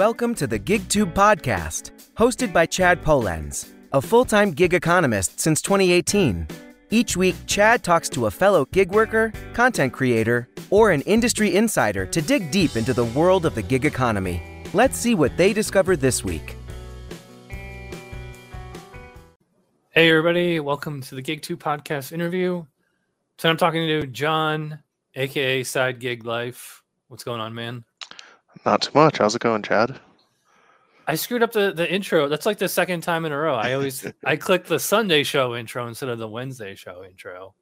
Welcome to the GigTube podcast, hosted by Chad Polenz, a full time gig economist since 2018. Each week, Chad talks to a fellow gig worker, content creator, or an industry insider to dig deep into the world of the gig economy. Let's see what they discover this week. Hey, everybody, welcome to the GigTube podcast interview. So I'm talking to John, aka Side Gig Life. What's going on, man? Not too much. How's it going, Chad? I screwed up the, the intro. That's like the second time in a row. I always I clicked the Sunday show intro instead of the Wednesday show intro.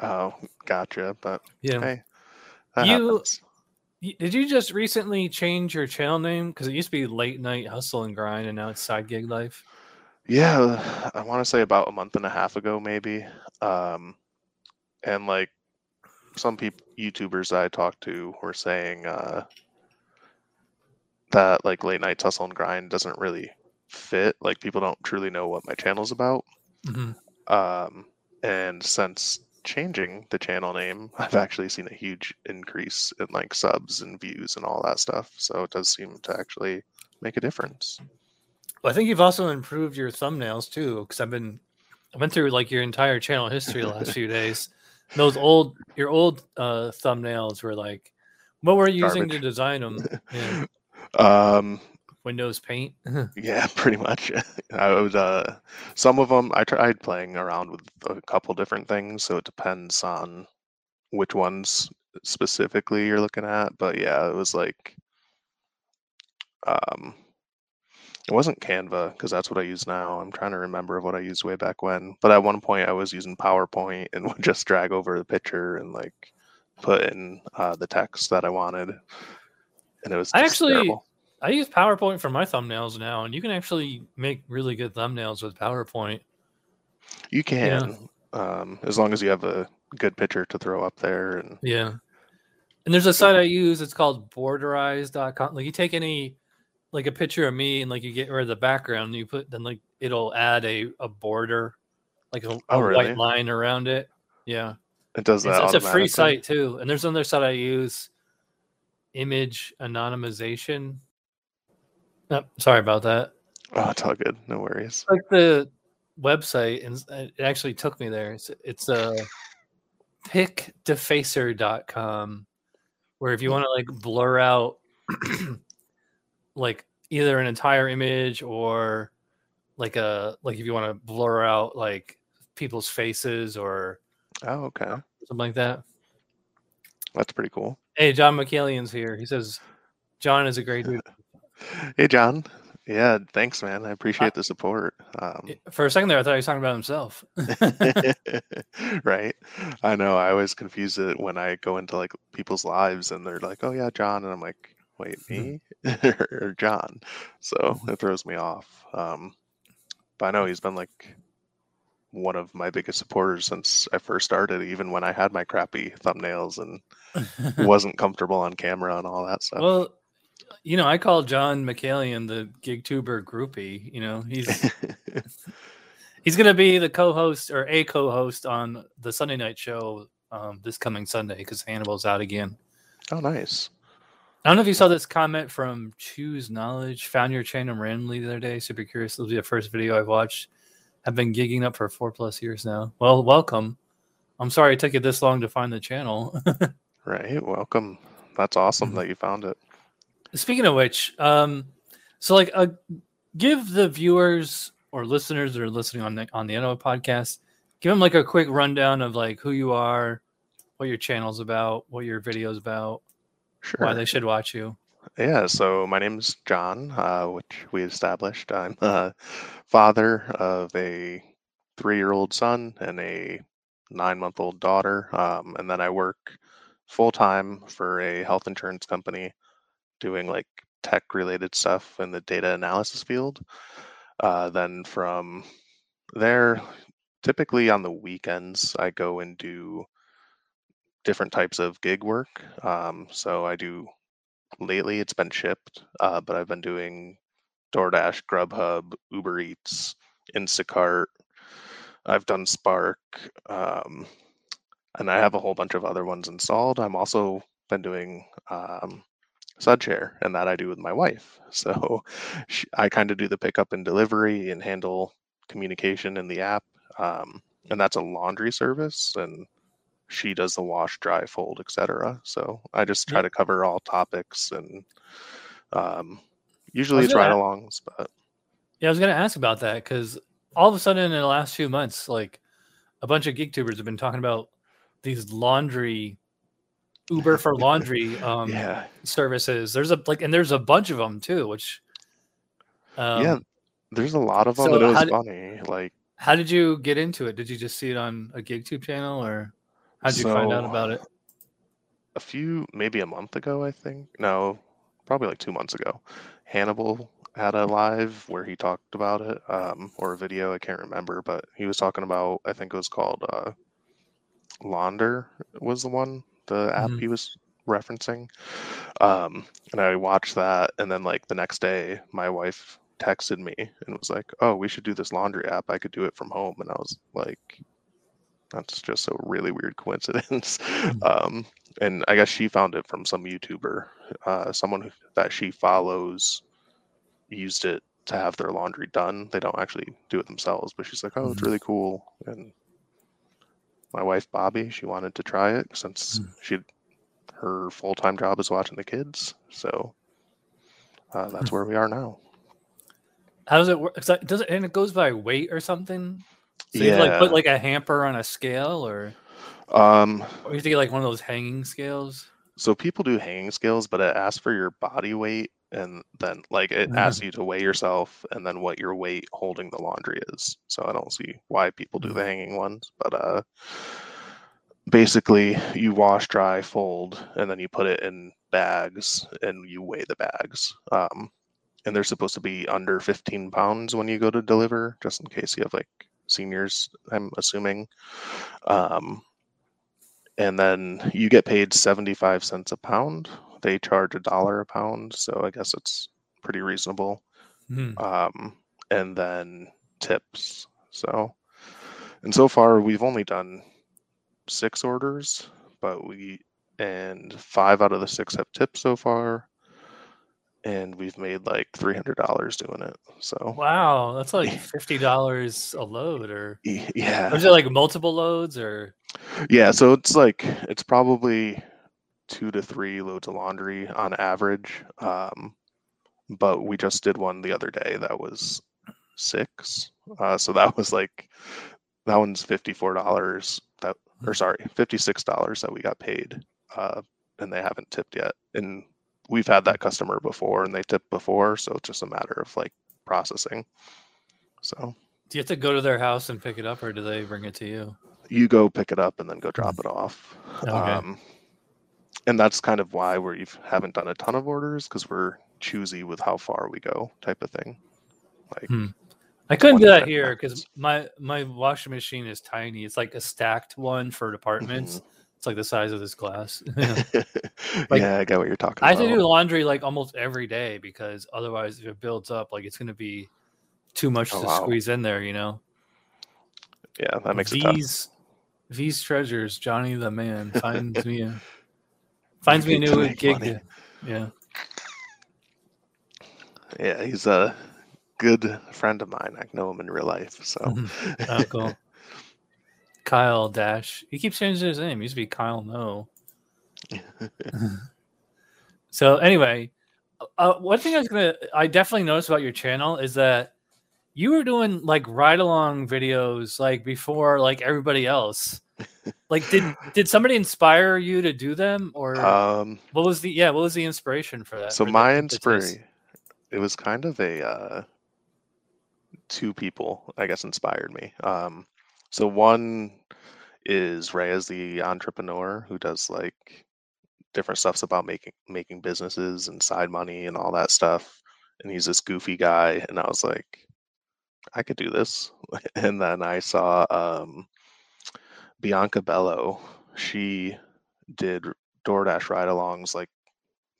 Oh, gotcha. But Yeah. hey, You- happens. Did you just recently change your channel name? Because it used to be Late Night Hustle and Grind, and now it's Side Gig Life. Yeah, I want to say about a month and a half ago, maybe. Um, and like some people, YouTubers I talked to were saying uh, that like late night hustle and grind doesn't really fit. Like people don't truly know what my channel's about. hmm Um, and since changing the channel name, I've actually seen a huge increase in like subs and views and all that stuff. So it does seem to actually make a difference. Well, I think you've also improved your thumbnails too, because I've been I went through like your entire channel history the last few days. Those old your old uh thumbnails were like what were you using to design them? Yeah. Um, Windows Paint. yeah, pretty much. I would. Uh, some of them I tried playing around with a couple different things, so it depends on which ones specifically you're looking at. But yeah, it was like, um, it wasn't Canva because that's what I use now. I'm trying to remember what I used way back when. But at one point, I was using PowerPoint and would just drag over the picture and like put in uh, the text that I wanted, and it was. I actually- terrible. I use PowerPoint for my thumbnails now, and you can actually make really good thumbnails with PowerPoint. You Yeah. can, um, as long as you have a good picture to throw up there. And Yeah. And there's a site I use, it's called borderize.com. Like you take any like a picture of me and like you get rid of the background, and you put then like it'll add a, a border, like a, a Oh, really? white line around it. Yeah. it does It's, that. it's a free site too. And there's another site I use, image anonymization. Oh, sorry about that. Oh, it's all good. No worries. Like the website, and it actually took me there. It's it's uh, pickdefacer.com, where if you want to like blur out like either an entire image or like a like if you want to blur out like people's faces or Oh, okay. something like that. That's pretty cool. Hey, John McKillian's here. He says John is a great dude. Hey, John. Yeah, thanks, man. I appreciate the support. Um, For a second there, I thought he was talking about himself. right. I know. I always confuse it when I go into like people's lives and they're like, "Oh yeah, John," and I'm like, "Wait, me or John?" So it throws me off. Um, but I know he's been like one of my biggest supporters since I first started, even when I had my crappy thumbnails and wasn't comfortable on camera and all that stuff. well, you know, I call John McKillian the gig tuber groupie. You know, he's he's going to be the co-host or a co-host on the Sunday night show um, this coming Sunday because Hannibal's out again. oh, nice. I don't know if you saw this comment from Choose Knowledge. Found your channel randomly the other day. Super curious. This will be the first video I've watched. I've been gigging up for four plus years now. Well, welcome. I'm sorry it took you this long to find the channel. Right. Welcome. That's awesome Mhm. that you found it. Speaking of which, um, so like, uh, give the viewers or listeners that are listening on the on the Eno podcast, give them like a quick rundown of like who you are, what your channel's about, what your videos about, Sure. why they should watch you. Yeah, so my name's John, uh, which we established. I'm a father of a three year old son and a nine month old daughter. Um, and then I work full time for a health insurance company doing like tech related stuff in the data analysis field. Uh, then from there, typically on the weekends, I go and do different types of gig work. Um, so I do lately it's been Shipt, uh, but I've been doing DoorDash, Grubhub, Uber Eats, Instacart. I've done Spark, um, and I have a whole bunch of other ones installed. I'm also been doing um, Sudshare, and that I do with my wife. So she, I kind of do the pickup and delivery and handle communication in the app. Um, and that's a laundry service, and she does the wash, dry, fold, etc. So I just try to cover all topics, and um, usually it's ride-alongs, but Yeah, I was gonna ask about that because all of a sudden in the last few months, like a bunch of geek tubers have been talking about these laundry Uber for laundry um yeah, services. There's a like and there's a bunch of them too, which um, yeah. There's a lot of them, so it was funny. Like How did you get into it? Did you just see it on a GigTube channel or how did you find out about it? a few, maybe a month ago, I think. No, probably like two months ago. Hannibal had a live where he talked about it, um, or a video. I can't remember, but he was talking about. I think it was called uh, Launder was the one, the app Mhm. he was referencing. Um, and I watched that, and then like the next day, my wife texted me and was like, "Oh, we should do this laundry app. I could do it from home." And I was like, "That's just a really weird coincidence." um, and I guess she found it from some YouTuber, uh, someone who, that she follows, used it to have their laundry done. They don't actually do it themselves, but she's like, "Oh, it's Mhm. really cool." And my wife Bobby, she wanted to try it since Mm. she her full time job is watching the kids, so uh, that's Hmm. where we are now. How does it work? 'Cause that- Does it and it goes by weight or something? So you like put like a hamper on a scale or Um, or you have to get like one of those hanging scales? so people do hanging scales, but it asks for your body weight, and then like it asks you to weigh yourself, and then what your weight holding the laundry is. So I don't see why people do the Mhm. hanging ones, but uh, basically you wash, dry, fold, and then you put it in bags, and you weigh the bags. Um, and they're supposed to be under 15 pounds when you go to deliver, just in case you have like seniors. I'm assuming. Um, and then you get paid 75 cents a pound. They charge a dollar a pound, so I guess it's pretty reasonable. Hmm. Um, and then tips. So, and so far we've only done six orders, but we and five out of the six have tips so far, and we've made like three hundred dollars doing it. So, Wow, that's like fifty dollars a load, or yeah, is it like multiple loads, or Yeah, so it's like it's probably two to three loads of laundry on average. Um, but we just did one the other day that was six. Uh, so that was like that one's fifty four dollars. That or sorry, fifty six dollars that we got paid, uh, and they haven't tipped yet. And we've had that customer before, and they tipped before, so it's just a matter of like processing. So do you have to go to their house and pick it up, or do they bring it to you? you go pick it up and then go drop it off. Okay. Um, and that's kind of why we haven't done a ton of orders because we're choosy with how far we go, type of thing. Like, Hmm. I couldn't do that 25 here because my my washing machine is tiny. It's like a stacked one for departments. It's like the size of this glass. Like, yeah, I get what you're talking I have to do laundry like almost every day because otherwise, if it builds up, like it's going to be too much Oh, to wow. squeeze in there. You know, yeah, that makes it tough. V's treasures. Johnny the man finds me a finds me a new gig. to- yeah, Yeah, he's a good friend of mine. I know him in real life. So, oh, cool. Kyle Dash. He keeps changing his name. He used to be Kyle No. So anyway, uh, one thing I was gonna, I definitely noticed about your channel is that you were doing like ride along videos like before like everybody else. Like, did did somebody inspire you to do them, or um, what was the yeah? What was the inspiration for that? so or the my inspiration, it was kind of a uh, two people, I guess, inspired me. Um, so one is ray Reyes, the entrepreneur who does like different stuffs about making making businesses and side money and all that stuff. And he's this goofy guy, and I was like, I could do this. And then I saw um, Bianca Bello. She did DoorDash ride-alongs, like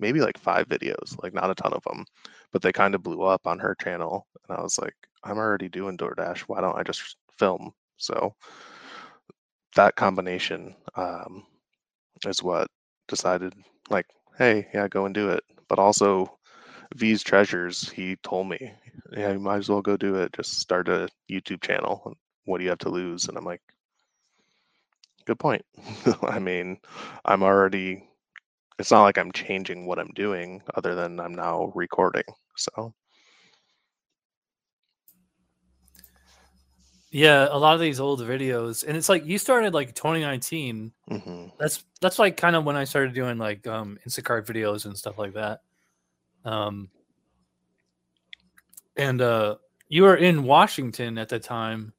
maybe like five videos, like not a ton of them, but they kind of blew up on her channel. And I was like, I'm already doing DoorDash. Why don't I just film? So that combination um, is what decided, like, hey, yeah, go and do it. but also V's Treasures, he told me, yeah, you might as well go do it. Just start a YouTube channel. What do you have to lose? And I'm like, good point. I mean, I'm already, it's not like I'm changing what I'm doing other than I'm now recording. So, Yeah, a lot of these old videos, and it's like you started like 2019. hmm That's that's like kind of when I started doing like um Instacart videos and stuff like that. Um, and uh, you were in Washington at the time.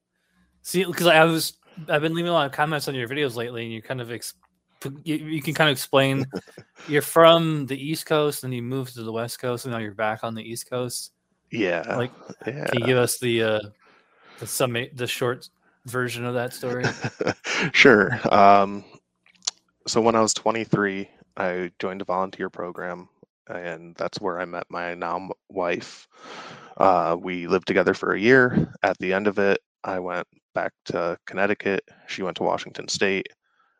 See, because I was I've been leaving a lot of comments on your videos lately, and you kind of ex- you, you can kind of explain you're from the East Coast and you moved to the West Coast, and now you're back on the East Coast. yeah, Like, yeah. Can you give us the uh the summate the short version of that story? sure. Um, so when I was 23, I joined a volunteer program, and that's where I met my now wife. Uh, we lived together for a year. At the end of it, I went back to Connecticut. She went to Washington State.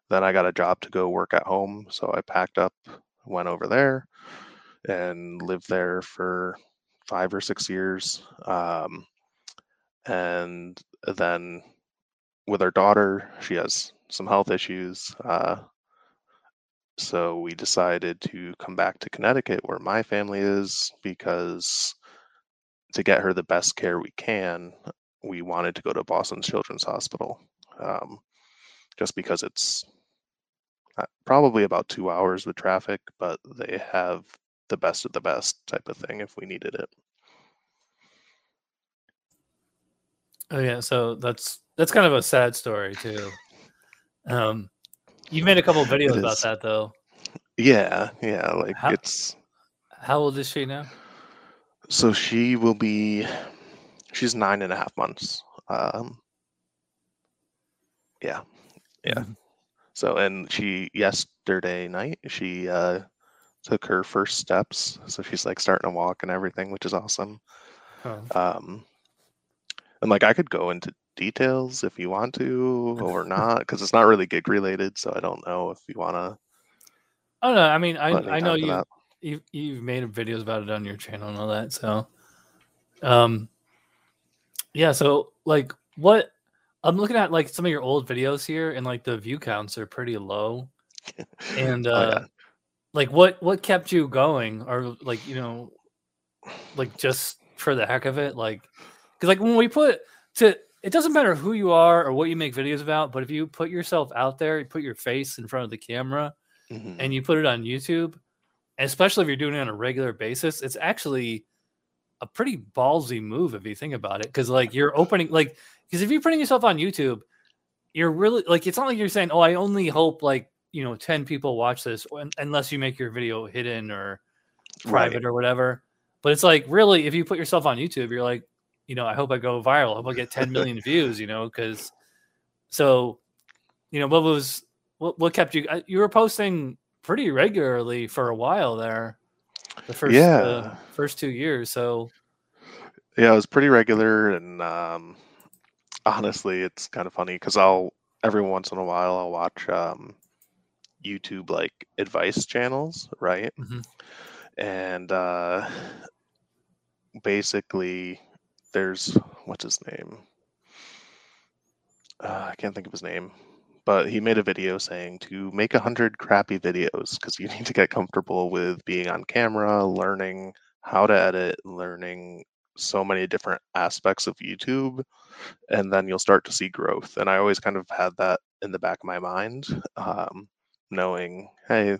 Then I got a job to go work at home, so I packed up, went over there, and lived there for five or six years. Um, and then with our daughter, she has some health issues. Uh, so we decided to come back to Connecticut, where my family is, because to get her the best care we can, we wanted to go to Boston Children's Hospital, um, just because it's uh, probably about two hours with traffic, but they have the best of the best type of thing if we needed it. Oh yeah, so that's that's kind of a sad story too. Um, you've made a couple of videos about that though. Yeah, yeah, like How- it's How old is she now? So she will be, she's nine and a half months. Um, yeah, yeah. So, and she, yesterday night, she uh, took her first steps. So she's like starting to walk and everything, which is awesome. Oh. Um, and like I could go into details if you want to or not, because it's not really gig related. So I don't know if you want to. Oh no, I mean I I know you that. You you've made videos about it on your channel and all that. So, um, yeah. So like, what I'm looking at like some of your old videos here, and like the view counts are pretty low. And Oh, uh, yeah. like, what what kept you going, or like you know, like just for the heck of it, like, because like when we put to it doesn't matter who you are or what you make videos about, but if you put yourself out there, you put your face in front of the camera Mhm. and you put it on YouTube, especially if you're doing it on a regular basis, it's actually a pretty ballsy move if you think about it. Because like you're opening like because if you're putting yourself on YouTube, you're really like it's not like you're saying, oh, I only hope like you know 10 people watch this unless you make your video hidden or Right. private or whatever. But it's like really if you put yourself on YouTube, you're like, you know, I hope I go viral. I hope I get 10 million views, you know, because so you know, what was what what kept you uh, you were posting pretty regularly for a while there. The first uh, first two years. So Yeah, it was pretty regular, and um, honestly, it's kind of funny because I'll every once in a while I'll watch um, YouTube like advice channels, right? Mhm. And uh, basically, there's what's his name? Uh, I can't think of his name, but he made a video saying to make a hundred crappy videos because you need to get comfortable with being on camera, learning how to edit, learning so many different aspects of YouTube, and then you'll start to see growth. And I always kind of had that in the back of my mind, um, knowing, hey,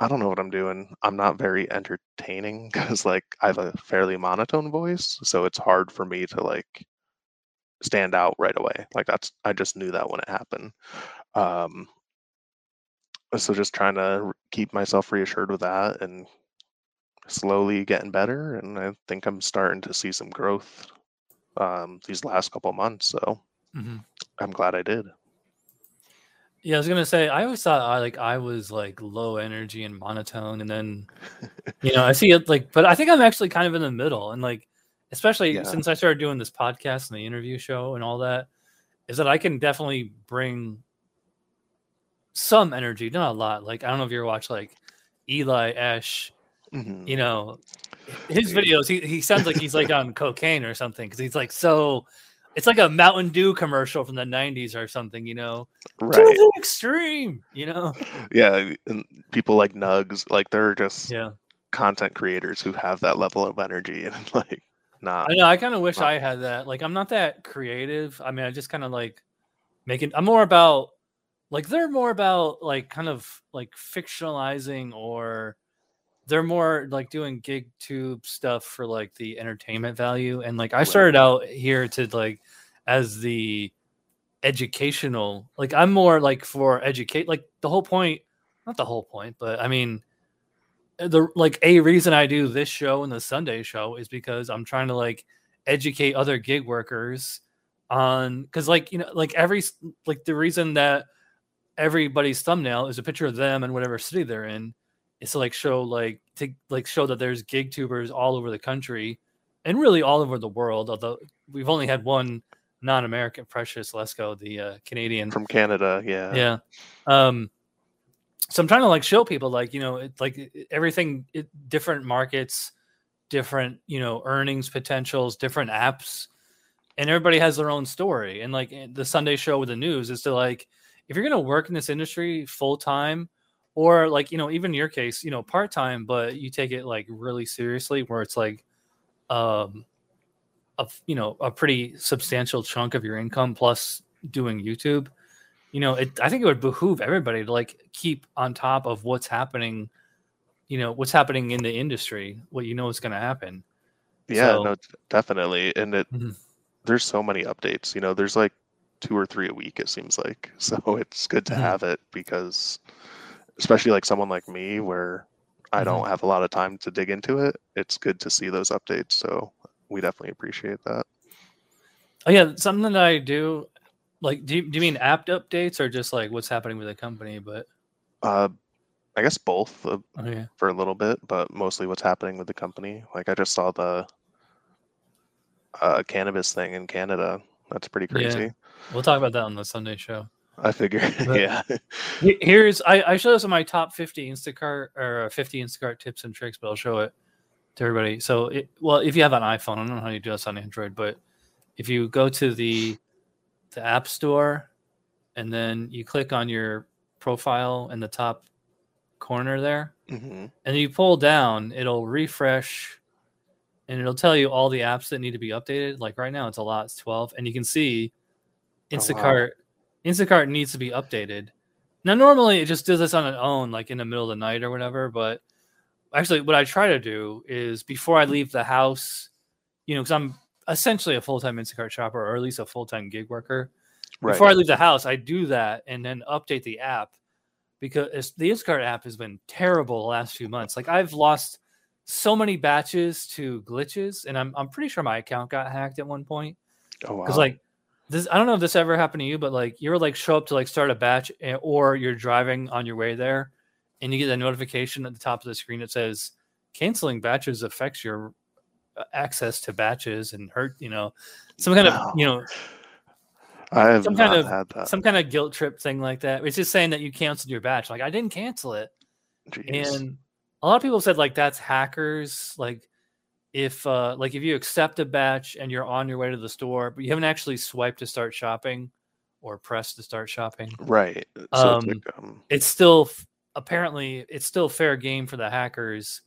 I don't know what I'm doing. I'm not very entertaining because like I have a fairly monotone voice, so it's hard for me to like stand out right away. Like that's I just knew that when it happened. Um, so just trying to keep myself reassured with that and slowly getting better and i think i'm starting to see some growth um, these last couple months so Mhm. i'm glad i did yeah, I was gonna say I always thought I like I was like low energy and monotone, and then you know I see it like, but I think I'm actually kind of in the middle, and like especially Yeah. since I started doing this podcast and the interview show and all that, is that I can definitely bring some energy, not a lot. Like I don't know if you ever watched like Eli Ash Mhm. you know his videos he, he sounds like he's like on cocaine or something because he's like so it's like a mountain dew commercial from the 90s or something you know to right. the extreme you know Yeah, and people like Nugs, like they're just yeah content creators who have that level of energy and like not i know i kind of wish i had that like i'm not that creative i mean i just kind of like making i'm more about like they're more about like kind of like fictionalizing or they're more like doing gig tube stuff for like the entertainment value and like i started out here to like as the educational like i'm more like for educate like the whole point not the whole point but i mean the like a reason i do this show and the sunday show is because i'm trying to like educate other gig workers on because like you know like every like the reason that everybody's thumbnail is a picture of them and whatever city they're in is to like show like to like show that there's gig tubers all over the country and really all over the world although we've only had one non-american precious lesko the uh, canadian from Canada. Yeah. yeah um so i'm trying to like show people like you know it, like everything it, different markets different you know earnings potentials different apps and everybody has their own story. And like the sunday show with the news is to like if you're to work in this industry full time or like you know even your case you know part time but you take it like really seriously where it's like um a you know a pretty substantial chunk of your income plus doing youtube you know it i think it would behoove everybody to like keep on top of what's happening you know what's happening in the industry what you know is going to happen Yeah, So- no, definitely. And it Mhm. there's so many updates. You know, there's like two or three a week. It seems like so it's good to Mhm. have it because, especially like someone like me where I Mhm. don't have a lot of time to dig into it. It's good to see those updates. So we definitely appreciate that. oh yeah something that i do like do you, do you mean app updates or just like what's happening with the company but Uh, I guess both uh, oh yeah for a little bit, but mostly what's happening with the company. Like I just saw the uh, cannabis thing in Canada. That's pretty Yeah. crazy. we'll talk about that on the sunday show I figure, But- yeah. Here's I, I show this in my top 50 Instacart or uh, 50 Instacart tips and tricks, but I'll show it to everybody. So, it, well, if you have an iPhone, I don't know how you do this on Android, but if you go to the the App Store and then you click on your profile in the top corner there, hmm and you pull down, it'll refresh and it'll tell you all the apps that need to be updated. Like right now, it's a lot, it's 12, and you can see Oh, wow. Instacart. Instacart needs to be updated. Now, normally it just does this on its own, like in the middle of the night or whatever. But actually, what I try to do is before I leave the house, you know, because I'm essentially a full time Instacart shopper or at least a full time gig worker. Right. Before I leave the house, I do that and then update the app because the Instacart app has been terrible the last few months. Like I've lost so many batches to glitches, and I'm I'm pretty sure my account got hacked at one point oh wow. because like this i don't know if this ever happened to you but like you're like show up to like start a batch or you're driving on your way there and you get a notification at the top of the screen that says canceling batches affects your access to batches and hurt you know some kind of you know I have some kind of- had that. some kind of guilt trip thing like that it's just saying that you canceled your batch like i didn't cancel it Jeez. and a lot of people said like that's hackers like if uh like if you accept a batch and you're on your way to the store but you haven't actually swiped to start shopping or pressed to start shopping right. So um, it's like, um, it's still apparently it's still fair game for the hackers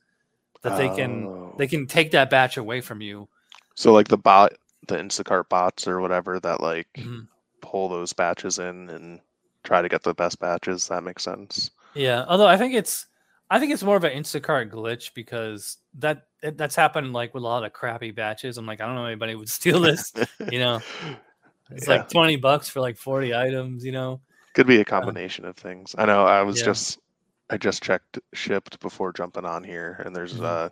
that they can oh. they can take that batch away from you So like the bot, the Instacart bots or whatever that like Mhm. pull those batches in and try to get the best batches. That makes sense. yeah although i think it's i think it's more of an instacart glitch because that it- that's happened like with a lot of crappy batches i'm like i don't know anybody would steal this you know it's Yeah. like 20 bucks for like 40 items you know Could be a combination of things. I know. I was Yeah. just, I just checked Shipt before jumping on here, and there's Mhm. a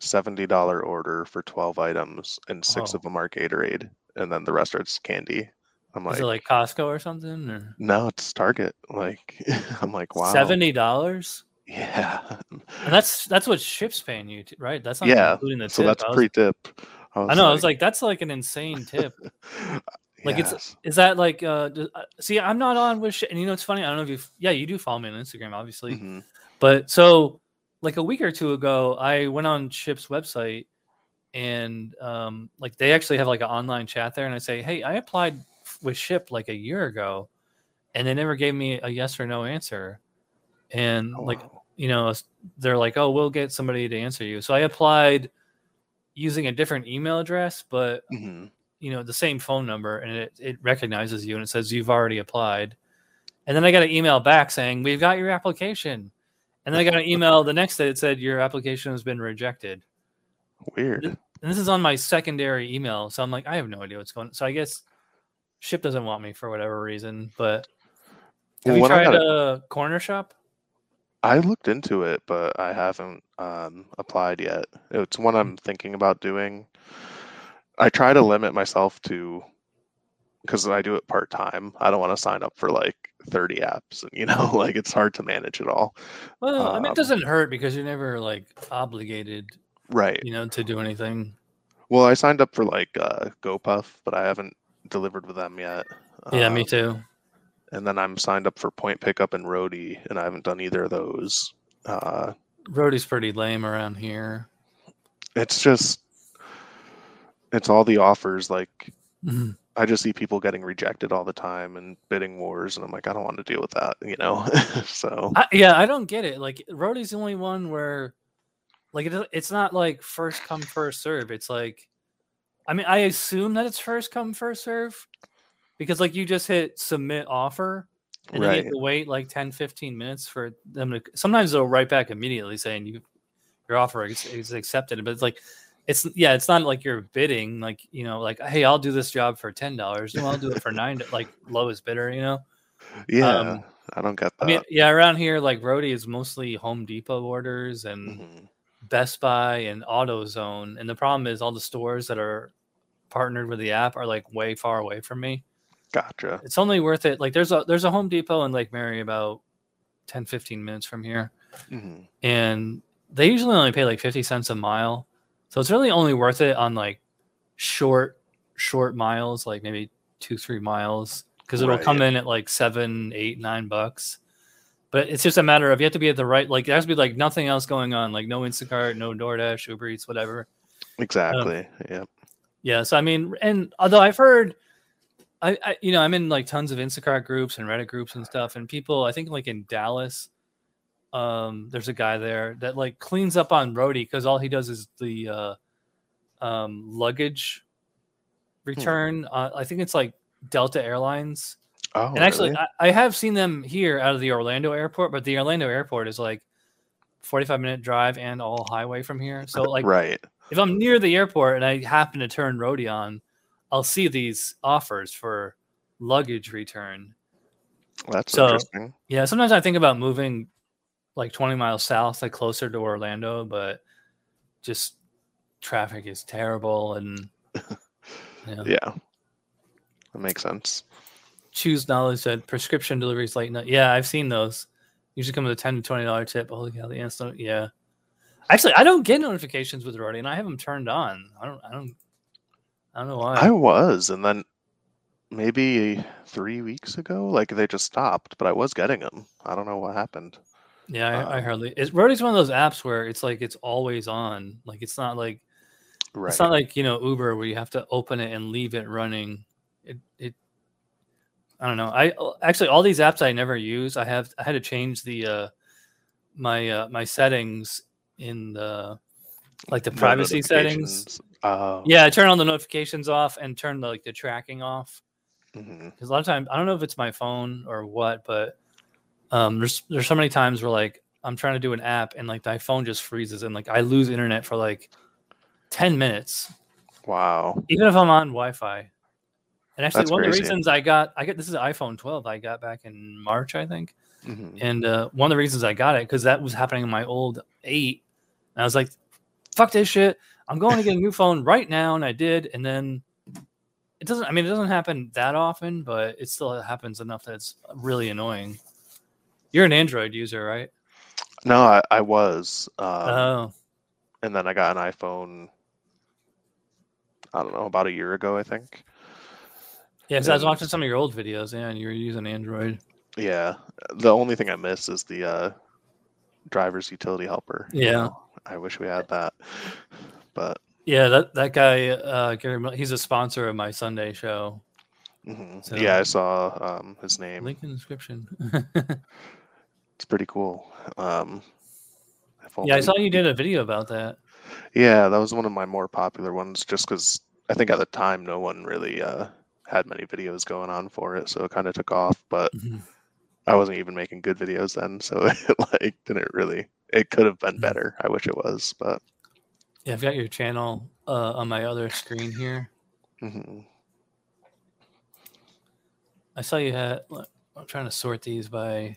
seventy dollar order for twelve items, and six Oh. of them are Gatorade, and then the rest are just candy. I'm like is like, it like costco or something or no, it's Target. Like, I'm like, wow, 70 dollars Yeah, and that's that's what Shipt's paying you right that's not Yeah, including the tip. so tip that's I was- pre-tip. I know i was like that's like an insane tip Like, it's- Is that like uh uh, see I'm not on with shit and you know it's funny I don't know if you yeah you do follow me on Instagram obviously Mhm. but so like a week or two ago, I went on Shipt's website and um, like they actually have like an online chat there, and I say, "Hey, I applied with Ship like a year ago, and they never gave me a yes or no answer." And Oh, like wow. you know, they're like, "Oh, we'll get somebody to answer you." So I applied using a different email address, but Mhm. You know the same phone number, and it it recognizes you and it says you've already applied. And then I got an email back saying, "We've got your application." And then I got an email the next day that said your application has been rejected. weird. And this is on my secondary email, so I'm like, I have no idea what's going. on. So I guess Shipt doesn't want me for whatever reason. But have Well, you I tried a Cornershop? I looked into it, but I haven't um, applied yet. It's one I'm thinking about doing. I try to limit myself to because I do it part time. I don't want to sign up for like 30 apps, and you know, like it's hard to manage it all. Well, I mean, it Um, doesn't hurt because you're never like obligated, Right. you know, to do anything. Well, I signed up for like uh, GoPuff, but I haven't delivered with them yet. Yeah, me Um, too. And then I'm signed up for Point Pickup and Roadie, and I haven't done either of those. Uh, Roadie's pretty lame around here. it's just, it's all the offers. Like Mhm. I just see people getting rejected all the time and bidding wars, and I'm like, I don't want to deal with that, you know. so I, yeah, I don't get it. Like Roadie's the only one where, like, it, it's not like first come first serve. It's like, I mean, I assume that it's first come first serve, because like you just hit submit offer, and then you have to wait like 10, 15 minutes for them to. Sometimes they'll write back immediately saying you your offer is, is accepted, but it's like. It's yeah, it's not like you're bidding, like you know, like hey, I'll do this job for ten dollars. No, I'll do it for nine, like lowest bidder, you know. yeah, um, I don't get that. I mean, yeah, around here, like Roadie is mostly Home Depot orders and Mhm. Best Buy and AutoZone. And the problem is, all the stores that are partnered with the app are like way far away from me. Gotcha. It's only worth it. Like, there's a there's a Home Depot in Lake Mary about 10, 15 minutes from here, hmm and they usually only pay like 50 cents a mile. So it's really only worth it on like short short miles, like maybe two three miles, because it'll come Right. in at like seven, eight, nine bucks. But it's just a matter of you have to be at the right like there has to be like nothing else going on, like no Instacart, no DoorDash, Uber Eats, whatever. Exactly. Um, yeah. Yeah, so I mean, and although I've heard, I, I you know I'm in like tons of Instacart groups and Reddit groups and stuff, and people I think like in Dallas, um, there's a guy there that like cleans up on Roadie because all he does is the uh, um, luggage return. Uh, I think it's like Delta Airlines, Oh, and actually really? I, I have seen them here out of the Orlando airport, but the Orlando airport is like 45 minute drive and all highway from here. So like right. if I'm near the airport and I happen to turn Roadie on, I'll see these offers for luggage return. That's so- interesting. Yeah, sometimes I think about moving like 20 miles south, like closer to Orlando, but just traffic is terrible and yeah. Yeah. That makes sense. choose knowledge that prescription deliveries late night. Yeah, I've seen those. Usually come with a 10 to 20 dollar tip. Holy cow, the instant. Yeah. Actually, I don't get notifications with Roadie and I have them turned on. I don't I don't I don't know why. I was, and then maybe three weeks ago, like they just stopped, but I was getting them. I don't know what happened. Yeah, I, I Um, hardly. It's Roadie's one of those apps where it's like it's always on. Like it's not like Right. it's not like you know Uber where you have to open it and leave it running. It it. I don't know. I actually all these apps I never use. I have I had to change the uh my uh my settings in the like the privacy settings. Oh. Yeah, I turn on the notifications off and turn the, like the tracking off because a lot of times I don't know if it's my phone or what, but um, there's there's so many times where like I'm trying to do an app and like my phone just freezes and like I lose internet for like ten minutes, Wow. even if I'm on Wi-Fi. And actually, That's one of the reasons I got I got this is an iPhone 12 I got back in March I think, Mhm. and uh, one of the reasons I got it because that was happening in my old eight, and I was like, "Fuck this shit! I'm going to get a new phone right now," and I did, and then it doesn't. I mean, it doesn't happen that often, but it still happens enough that it's really annoying. You're an Android user, right? No, I, I was. Um, Oh, and then I got an iPhone, I don't know, about a year ago, I think. yeah. Because I was watching some of your old videos, yeah, and you were using Android. Yeah. The only thing I miss is the uh, driver's utility helper. Yeah. I wish we had that, but Yeah, that that guy uh Gary he's a sponsor of my Sunday show. mhm. So- yeah, I saw um, his name. Link in the description. It's pretty cool. Um, yeah, I saw you did a video about that. Yeah, that was one of my more popular ones, just because I think at the time no one really uh, had many videos going on for it, so it kind of took off. But Mhm. I wasn't even making good videos then, so it like didn't really. It could have been Mhm. better. I wish it was, but Yeah, I've got your channel uh, on my other screen here. mhm. I saw you had. I'm trying to sort these by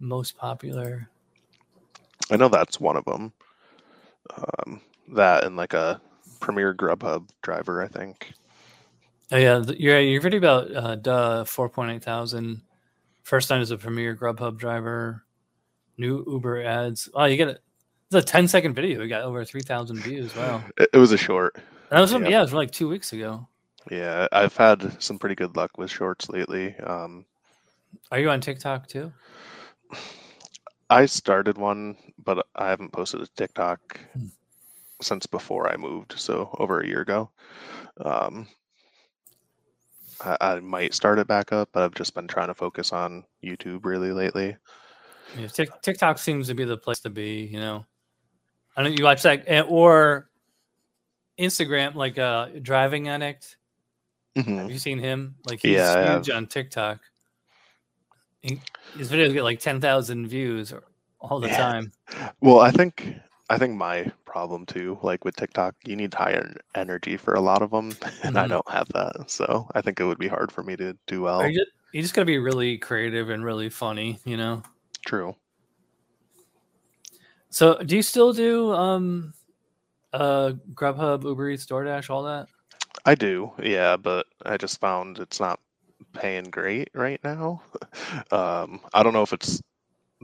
most popular. I know that's one of them. Um, that and like a Premier Grubhub driver, I think. Oh yeah, th- your your video about uh, duh four point eight thousand. First time as a premier Grubhub driver. New Uber ads. Oh, you get it. It's a 10 second video. We got over three thousand views. Wow. It, was a short. That was from, Yep. yeah, it was like two weeks ago. Yeah, I've had some pretty good luck with shorts lately. Um, Are you on TikTok too? I started one, but I haven't posted a TikTok Hmm. since before I moved, so over a year ago. Um, I, I might start it back up, but I've just been trying to focus on YouTube really lately. Yeah, Tik TikTok seems to be the place to be. You know, I don't. You watch that eh, or Instagram, like uh, driving addict. Mhm. Have you seen him? Like he's Yeah, huge on TikTok. His videos get like ten thousand views all the Yeah. time. Well, I think I think my problem too, like with TikTok, you need higher energy for a lot of them, and I Mhm. don't have that. So I think it would be hard for me to do well. You just, you just gotta be really creative and really funny, you know. True. So, do you still do um, uh, Grubhub, Uber Eats, DoorDash, all that? I do, yeah, but I just found it's not paying great right now. um, I don't know if it's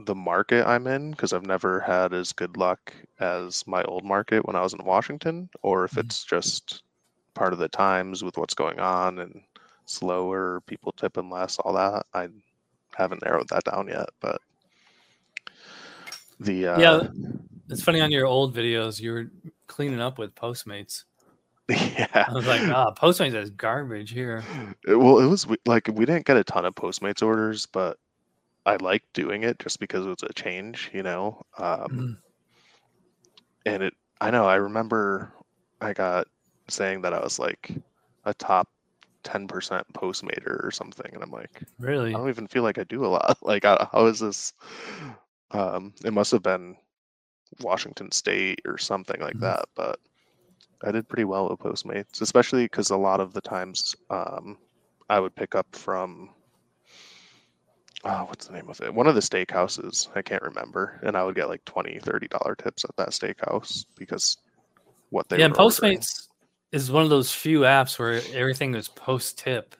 the market I'm in because I've never had as good luck as my old market when I was in Washington, or if Mhm. it's just part of the times with what's going on and slower, people tipping less, all that. I haven't narrowed that down yet, but the uh, Yeah. It's funny on your old videos, you were cleaning up with Postmates. yeah, I was like, ah, Postmates is garbage here. It- well, it was like we didn't get a ton of Postmates orders, but I liked doing it just because it was a change, you know. Um, Mhm. and it, I know, I remember I got saying that I was like a top ten percent Postmater or something, and I'm like, Really? I don't even feel like I do a lot. Like, I, how is this? Um, it must have been Washington State or something like Mhm. that, but I did pretty well with Postmates, especially because a lot of the times um, I would pick up from oh, what's the name of it? One of the steakhouses. I can't remember, and I would get like 20 30 dollar tips at that steakhouse because what they yeah, and were ordering. Postmates is one of those few apps where everything is post tip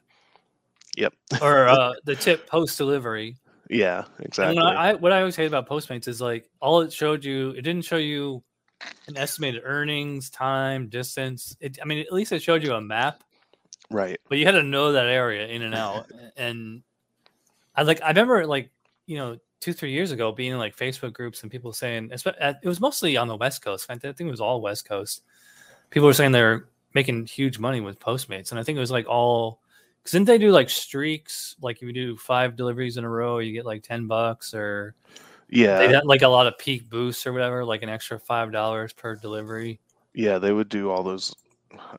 Yep. or uh, the tip post delivery. Yeah, And exactly. I, what I always hate about Postmates is like all it showed you, it didn't show you an estimated earnings, time, distance. It, I mean, at least it showed you a map, right. but you had to know that area in and out. and I like, I remember like, you know, two, three years ago being in like Facebook groups and people saying, uh, it was mostly on the West Coast. I think it was all West Coast. People were saying they're making huge money with Postmates. And I think it was like all, because didn't they do like streaks? Like if you do five deliveries in a row, you get like 10 bucks or Yeah. they had like a lot of peak boosts or whatever, like an extra five dollars per delivery. Yeah, they would do all those.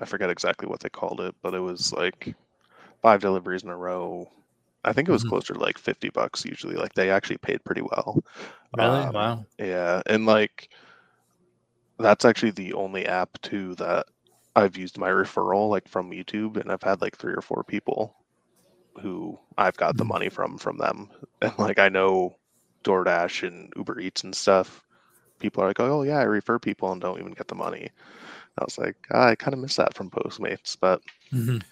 I forget exactly what they called it, but it was like five deliveries in a row. I think it was Mhm. closer to like 50 bucks usually. Like they actually paid pretty well. Really? Um, wow. Yeah. And like that's actually the only app too that I've used my referral like from YouTube and I've had like three or four people who I've got the Mhm. money from from them. And like I know DoorDash and Uber Eats and stuff. People are like, oh yeah, I refer people and don't even get the money. I was like, "Ah, I kind of miss that from Postmates, but Mhm.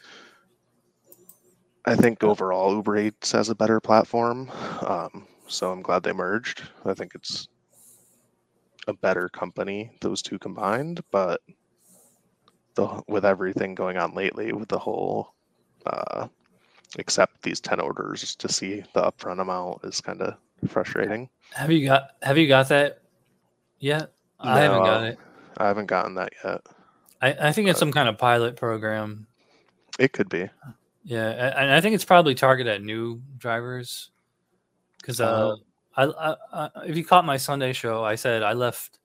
I think overall Uber Eats has a better platform. Um, so I'm glad they merged. I think it's a better company, those two combined. But the, with everything going on lately, with the whole uh, accept these 10 orders to see the upfront amount is kind of frustrating. Have you got Have you got that yet? I haven't got it. I haven't gotten that yet. I, I think it's Uh, some kind of pilot program. It could be. Yeah, and I think it's probably targeted at new drivers. Because uh, Oh. I, I, if you caught my Sunday show, I said I left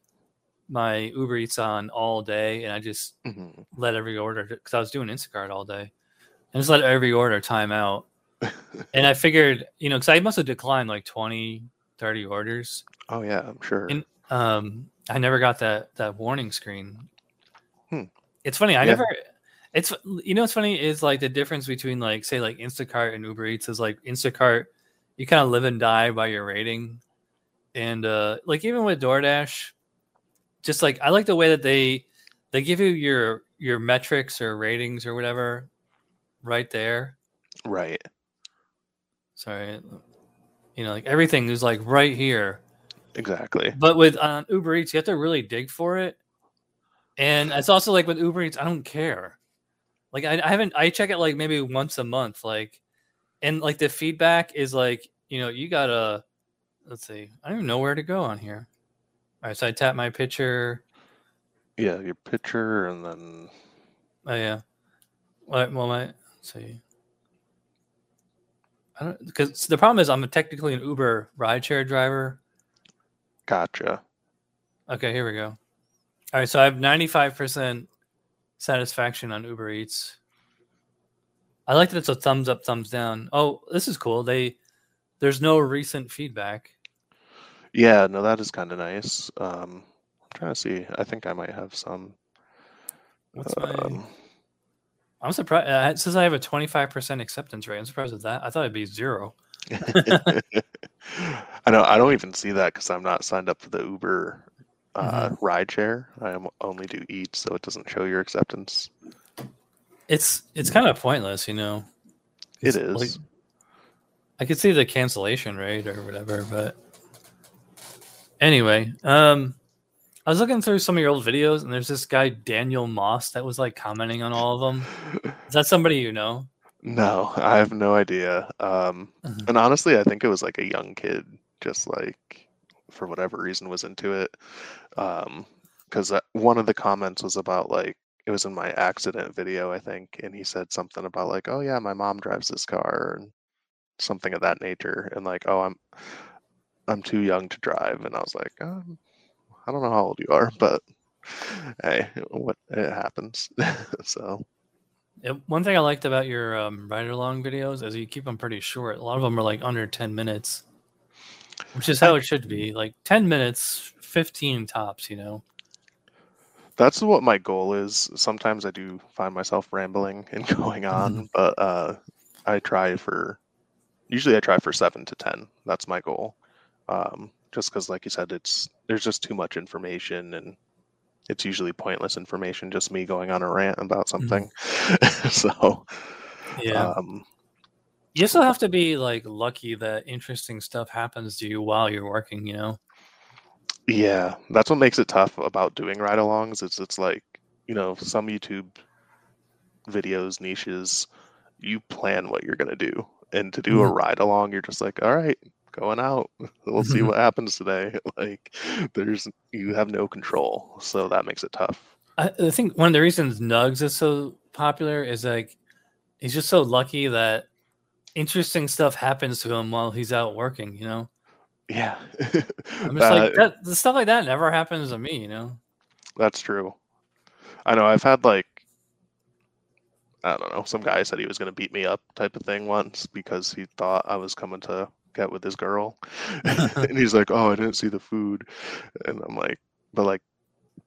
my Uber Eats on all day, and I just Mhm. let every order because I was doing Instacart all day, and just let every order time out. and I figured, you know, because I must have declined like 20, 30 orders. Oh yeah, I'm sure. And um, I never got that that warning screen. Hmm. It's funny. I Yeah. never. It's you know what's funny is like the difference between like say like Instacart and Uber Eats is like Instacart, you kind of live and die by your rating, and uh like even with DoorDash, just like I like the way that they they give you your your metrics or ratings or whatever right there. right. Sorry, you know like everything is like right here. Exactly. But with uh, Uber Eats, you have to really dig for it. And it's also like with Uber Eats, I don't care. Like I, I haven't I check it like maybe once a month. Like and like the feedback is like, you know, you gotta let's see, I don't even know where to go on here. All right, so I tap my picture. Yeah, your picture and then Oh yeah. Well, well my let's see. I don't because the problem is I'm technically an Uber rideshare driver. gotcha. Okay, here we go. All right, so I have 95% satisfaction on Uber Eats. I like that it's a thumbs up, thumbs down. Oh, this is cool. They there's no recent feedback. Yeah, no, that is kind of nice. Um, I'm trying to see. I think I might have some. What's my Um, I'm surprised uh, it says I have a 25% acceptance rate. I'm surprised at that. I thought it'd be zero. I know. I don't even see that because I'm not signed up for the Uber uh, rideshare. I am only do Eats, so it doesn't show your acceptance. It's it's kind of pointless, you know. It's, like. I could see the cancellation rate or whatever, but anyway, um, I was looking through some of your old videos, and there's this guy Daniel Moss that was like commenting on all of them. Is that somebody you know? No, I have no idea. Um, Mhm. and honestly, I think it was like a young kid, just like for whatever reason was into it. Um, because one of the comments was about like it was in my accident video, I think, and he said something about like, "Oh yeah, my mom drives this car," and something of that nature, and like, "Oh, I'm I'm too young to drive," and I was like, um, "I don't know how old you are, but hey, what it happens." so one thing I liked about your um, ride along videos is you keep them pretty short. A lot of them are like under 10 minutes, which is how it should be. Like 10 minutes, 15 tops, you know? That's what my goal is. Sometimes I do find myself rambling and going on, but uh, I try for usually I try for seven to ten. That's my goal. Um, just because, like you said, it's there's just too much information and it's usually pointless information. Just me going on a rant about something. so Yeah. um, you also have to be like lucky that interesting stuff happens to you while you're working, you know? Yeah, that's what makes it tough about doing ride-alongs. It's it's like, you know, some YouTube videos, niches, you plan what you're gonna do. And to do a Mhm. ride-along, you're just like, all right, going out. We'll see Mhm. what happens today. Like there's you have no control. So that makes it tough. I, I think one of the reasons Nugs is so popular is like he's just so lucky that interesting stuff happens to him while he's out working, you know? Yeah. I'm just like That- that the stuff like that never happens to me, you know? That's true. I know I've had like I don't know, some guy said he was gonna beat me up type of thing once because he thought I was coming to get with this girl. and he's like, Oh, I didn't see the food and I'm like, but like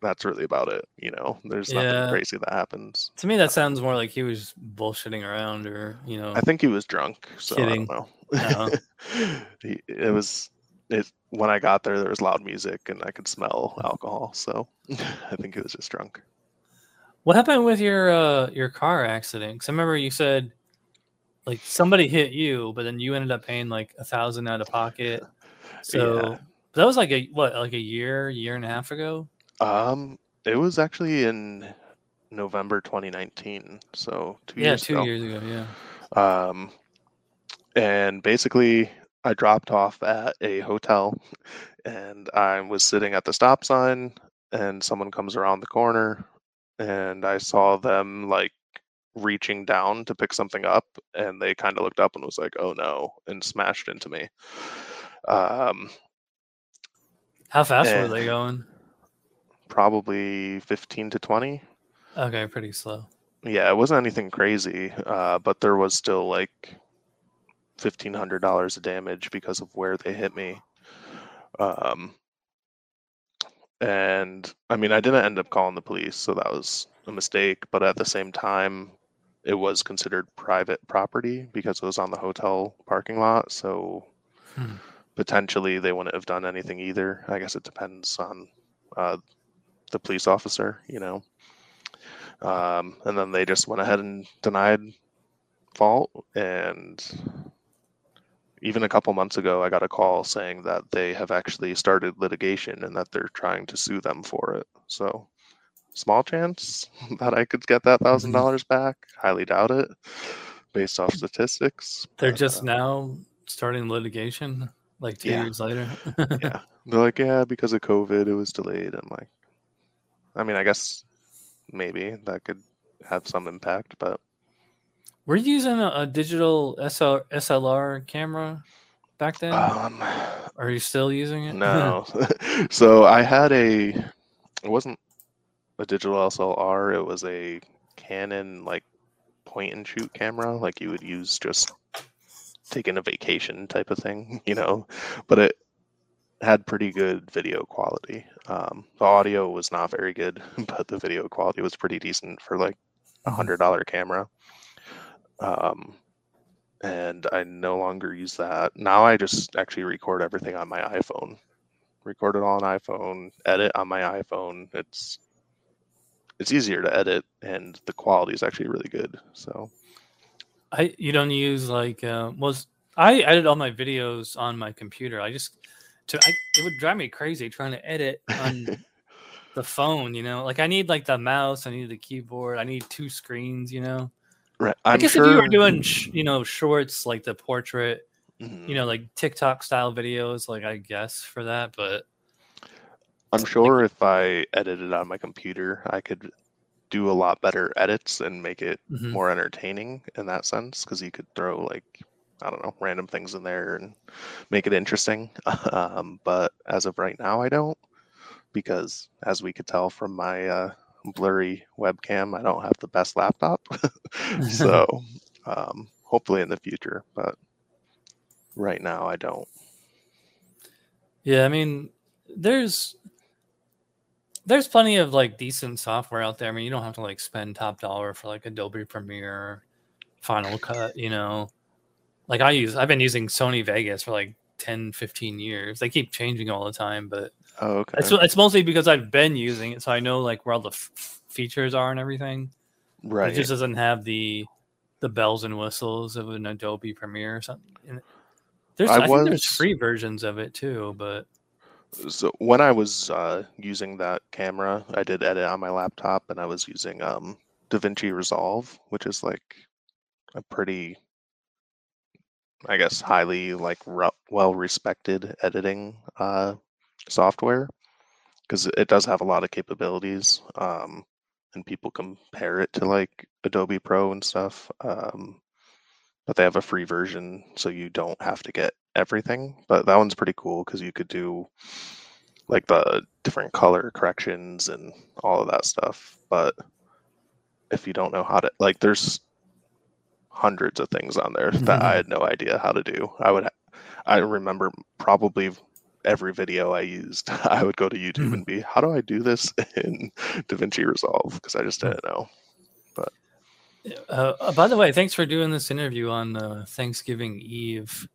that's really about it, you know. There's Yeah. nothing crazy that happens. To me that sounds more like he was bullshitting around or, you know. I think he was drunk, so Kidding. I don't Uh-huh. he, it was it when I got there there was loud music and I could smell alcohol, so I think he was just drunk. What happened with your uh your car accident? Because I remember you said like somebody hit you, but then you ended up paying like a thousand out of pocket. So Yeah. that was like a what, like a year, year and a half ago. Um, it was actually in November 2019, so two yeah, years two ago. years ago. Yeah. Um, and basically, I dropped off at a hotel and I was sitting at the stop sign and someone comes around the corner and I saw them like reaching down to pick something up and they kind of looked up and was like, "Oh no," and smashed into me. Um How fast were they going? probably 15 to 20. Okay, pretty slow. Yeah, it wasn't anything crazy, uh, but there was still like fifteen hundred dollars of damage because of where they hit me. Um, and I mean, I didn't end up calling the police, so that was a mistake. But at the same time, it was considered private property because it was on the hotel parking lot. So Hmm. potentially they wouldn't have done anything either. I guess it depends on uh, the police officer, you know. Um, and then they just went ahead and denied fault. And even a couple months ago, I got a call saying that they have actually started litigation and that they're trying to sue them for it. So, small chance that I could get that thousand dollars back. Highly doubt it, based off statistics. They're but, just uh, now starting litigation, like two Yeah. years later. yeah. They're like, yeah, because of COVID, it was delayed. I'm like, I mean, I guess maybe that could have some impact, but Were you using a, a digital SL, SLR camera back then? um, Are you still using it? no. so I had a, it wasn't a digital SLR. It was a Canon like point and shoot camera, like you would use just taking a vacation type of thing, you know. But it had pretty good video quality. Um, the audio was not very good, but the video quality was pretty decent for like a Mhm. hundred dollar camera. Um, and I no longer use that. Now I just actually record everything on my iPhone. Record it all on iPhone, edit on my iPhone. It's it's easier to edit, and the quality is actually really good. So I you don't use like uh, was I edit all my videos on my computer. I just to I it would drive me crazy trying to edit on the phone. You know, like I need like the mouse, I need the keyboard, I need two screens. You know, right, i I'm guess sure. if you were doing sh- you know shorts like the portrait, Mhm. you know, like TikTok style videos, like I guess for that, but I'm sure if I edited on my computer, I could do a lot better edits and make it Mhm. more entertaining in that sense because you could throw like I don't know random things in there and make it interesting. um, but as of right now, I don't because as we could tell from my uh, blurry webcam, I don't have the best laptop. so um, hopefully in the future, but right now I don't. Yeah, I mean, there's there's plenty of like decent software out there. I mean, you don't have to like spend top dollar for like Adobe Premiere, Final Cut, you know. Like I use I've been using Sony Vegas for like 10, 15 years. They keep changing all the time, but Oh, okay. it's it's mostly because I've been using it so I know like where all the f- features are and everything. right. It just doesn't have the the bells and whistles of an Adobe Premiere or something. And there's I I, think there's free versions of it too, but so when I was uh, using that camera, I did edit on my laptop, and I was using um, DaVinci Resolve, which is like a pretty, I guess, highly like ru- well-respected editing uh, software because it does have a lot of capabilities, um, and people compare it to like Adobe Pro and stuff. Um, but they have a free version, so you don't have to get everything. But that one's pretty cool because you could do like the different color corrections and all of that stuff. But if you don't know how to, like, there's hundreds of things on there that I had no idea how to do. I would, I remember probably every video I used, I would go to YouTube and be, how do I do this in DaVinci Resolve? Because I just didn't know. Uh, uh, by the way, thanks for doing this interview on uh, Thanksgiving Eve.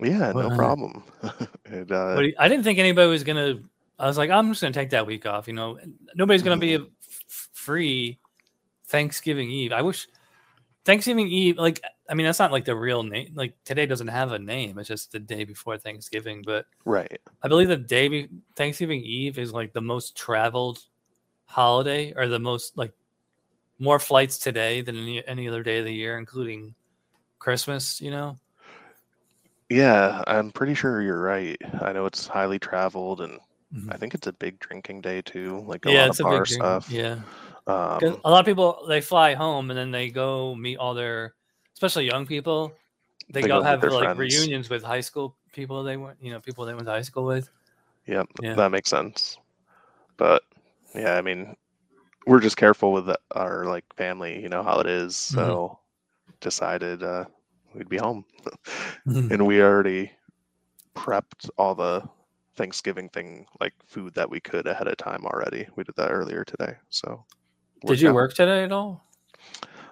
Yeah, no Well, problem. it, uh, But I didn't think anybody was gonna. I was like, I'm just gonna take that week off. You know, nobody's gonna be Mm-hmm. f- free Thanksgiving Eve. I wish Thanksgiving Eve, like, I mean, that's not like the real name. Like today doesn't have a name. It's just the day before Thanksgiving. But right. I believe the day be- Thanksgiving Eve is like the most traveled holiday, or the most like more flights today than any, any other day of the year, including Christmas. You know. Yeah, I'm pretty sure you're right. I know it's highly traveled, and Mhm. I think it's a big drinking day too. Like a Yeah, lot it's of bar drink. stuff. Yeah. Um, a lot of people they fly home and then they go meet all their, especially young people. They, They go go have like friends. reunions with high school people they went, you know, people they went to high school with. Yep, Yeah. that makes sense. But yeah, I mean, we're just careful with our like family. You know how it is. Mhm. So decided uh, we'd be home, Mhm. and we already prepped all the Thanksgiving thing, like food that we could ahead of time already. We did that earlier today. So Did you out. work today at all?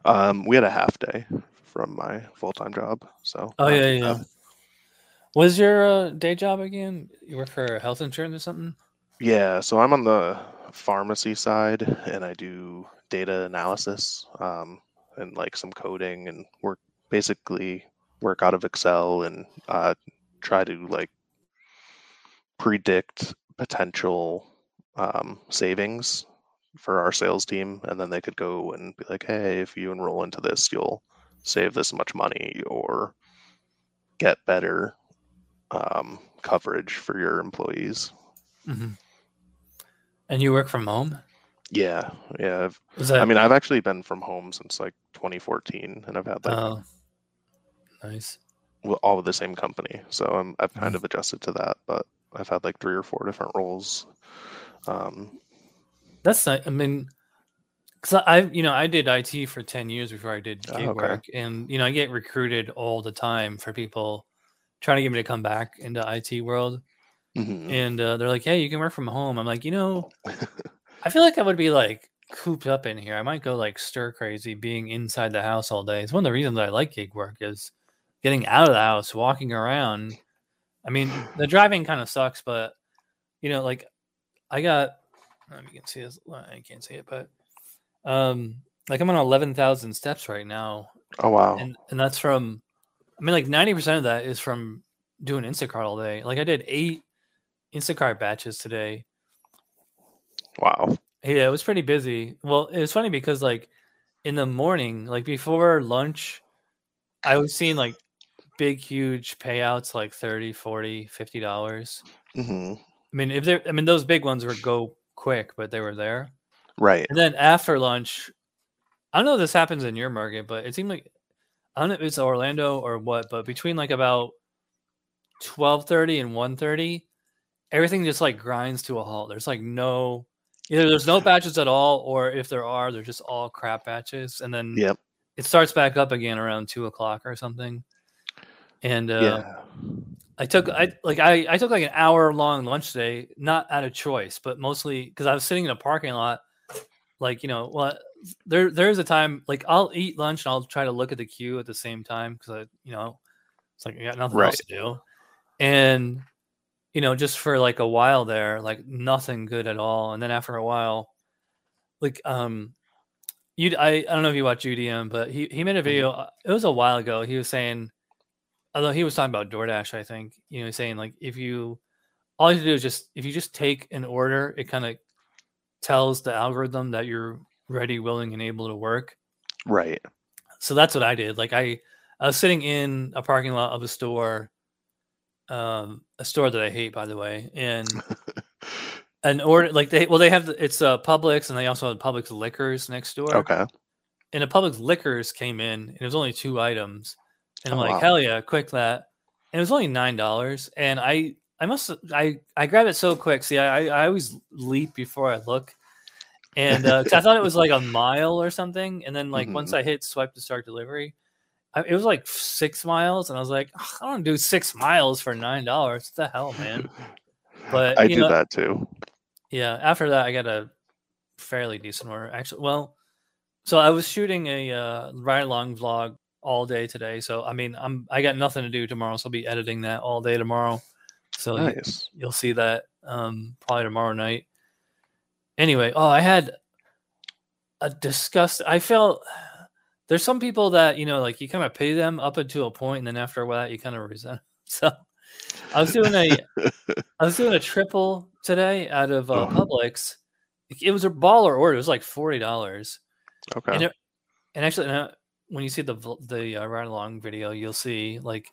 Um, we had a half day from my full time job. So Oh yeah, yeah. Was your uh, day job again? You work for health insurance or something? Yeah, so I'm on the pharmacy side and I do data analysis um, and like some coding and work basically work out of Excel and uh, try to like predict potential um, savings for our sales team. And then they could go and be like, hey, if you enroll into this, you'll save this much money or get better um, coverage for your employees. Mm-hmm. And you work from home? Yeah, yeah. That? I mean, I've actually been from home since like 2014, and I've had that. oh, nice. w- all with the same company. So I'm I've kind Mhm. of adjusted to that, but I've had like three or four different roles. Um, That's not. I mean, because I, you know, I did IT for ten years before I did Oh, gig okay. work, and you know, I get recruited all the time for people trying to get me to come back into IT world, mhm. and uh, they're like, "Hey, you can work from home." I'm like, you know, I feel like I would be like cooped up in here. I might go like stir crazy being inside the house all day. It's one of the reasons I like gig work is getting out of the house, walking around. I mean, the driving kind of sucks, but you know, like I got, I don't know if you can see this. I can't see it, but um, like I'm on 11,000 steps right now. oh wow, And, and that's from, I mean, like 90% of that is from doing Instacart all day. Like I did eight Instacart batches today. wow. Yeah, it was pretty busy. Well, it was funny because like in the morning, like before lunch, I was seeing like big, huge payouts like 30, 40, 50 dollars. hmm I mean, if they're, I mean, those big ones would go quick, but they were there. Right. And then after lunch, I don't know if this happens in your market, but it seemed like I don't know if it's Orlando or what, but between like about twelve thirty and 1.30, everything just like grinds to a halt. There's like no either there's no batches at all, or if there are, they're just all crap batches. And then Yep. it starts back up again around two o'clock or something. And uh, yeah. I took I like I, I took like an hour long lunch today, not out of choice, but mostly because I was sitting in a parking lot. Like you know, well, there there's a time like I'll eat lunch and I'll try to look at the queue at the same time because I you know it's like I got nothing else to do, and you know just for like a while there, like nothing good at all, and then after a while, like um, you I I don't know if you watch UDM, but he he made a video. uh, It was a while ago. He was saying although he was talking about DoorDash, I think, you know, saying like if you all you have to do is just if you just take an order, it kind of tells the algorithm that you're ready, willing, and able to work. Right. So that's what I did. Like I, I was sitting in a parking lot of a store, um, a store that I hate, by the way, and an order like they well they have the, it's uh Publix and they also have Publix liquors next door. okay. and a Publix liquors came in, and it was only two items, and I'm Oh, like, wow. hell yeah, quick that, and it was only nine dollars, and I I must I I grab it so quick. See, I I always leap before I look, and uh I thought it was like a mile or something, and then like once Mhm. I hit swipe to start delivery, I, it was like six miles, and I was like, "Ugh, I don't do six miles for nine dollars. What the hell, man? But I do know, that too. yeah, after that, I got a fairly decent order. Actually, well, so I was shooting a uh, ride along vlog all day today. So I mean, I'm I got nothing to do tomorrow, so I'll be editing that all day tomorrow. So you, Nice. you'll see that um, probably tomorrow night. Anyway, oh, I had a disgust. I felt there's some people that you know, like you kind of pay them up until a point, and then after a while, you kind of resent. So I was doing a I was doing a triple today out of uh, Oh. Publix. It- was a baller order. It was like forty dollars. Okay. And it, and actually, uh, when you see the the uh, ride along video, you'll see like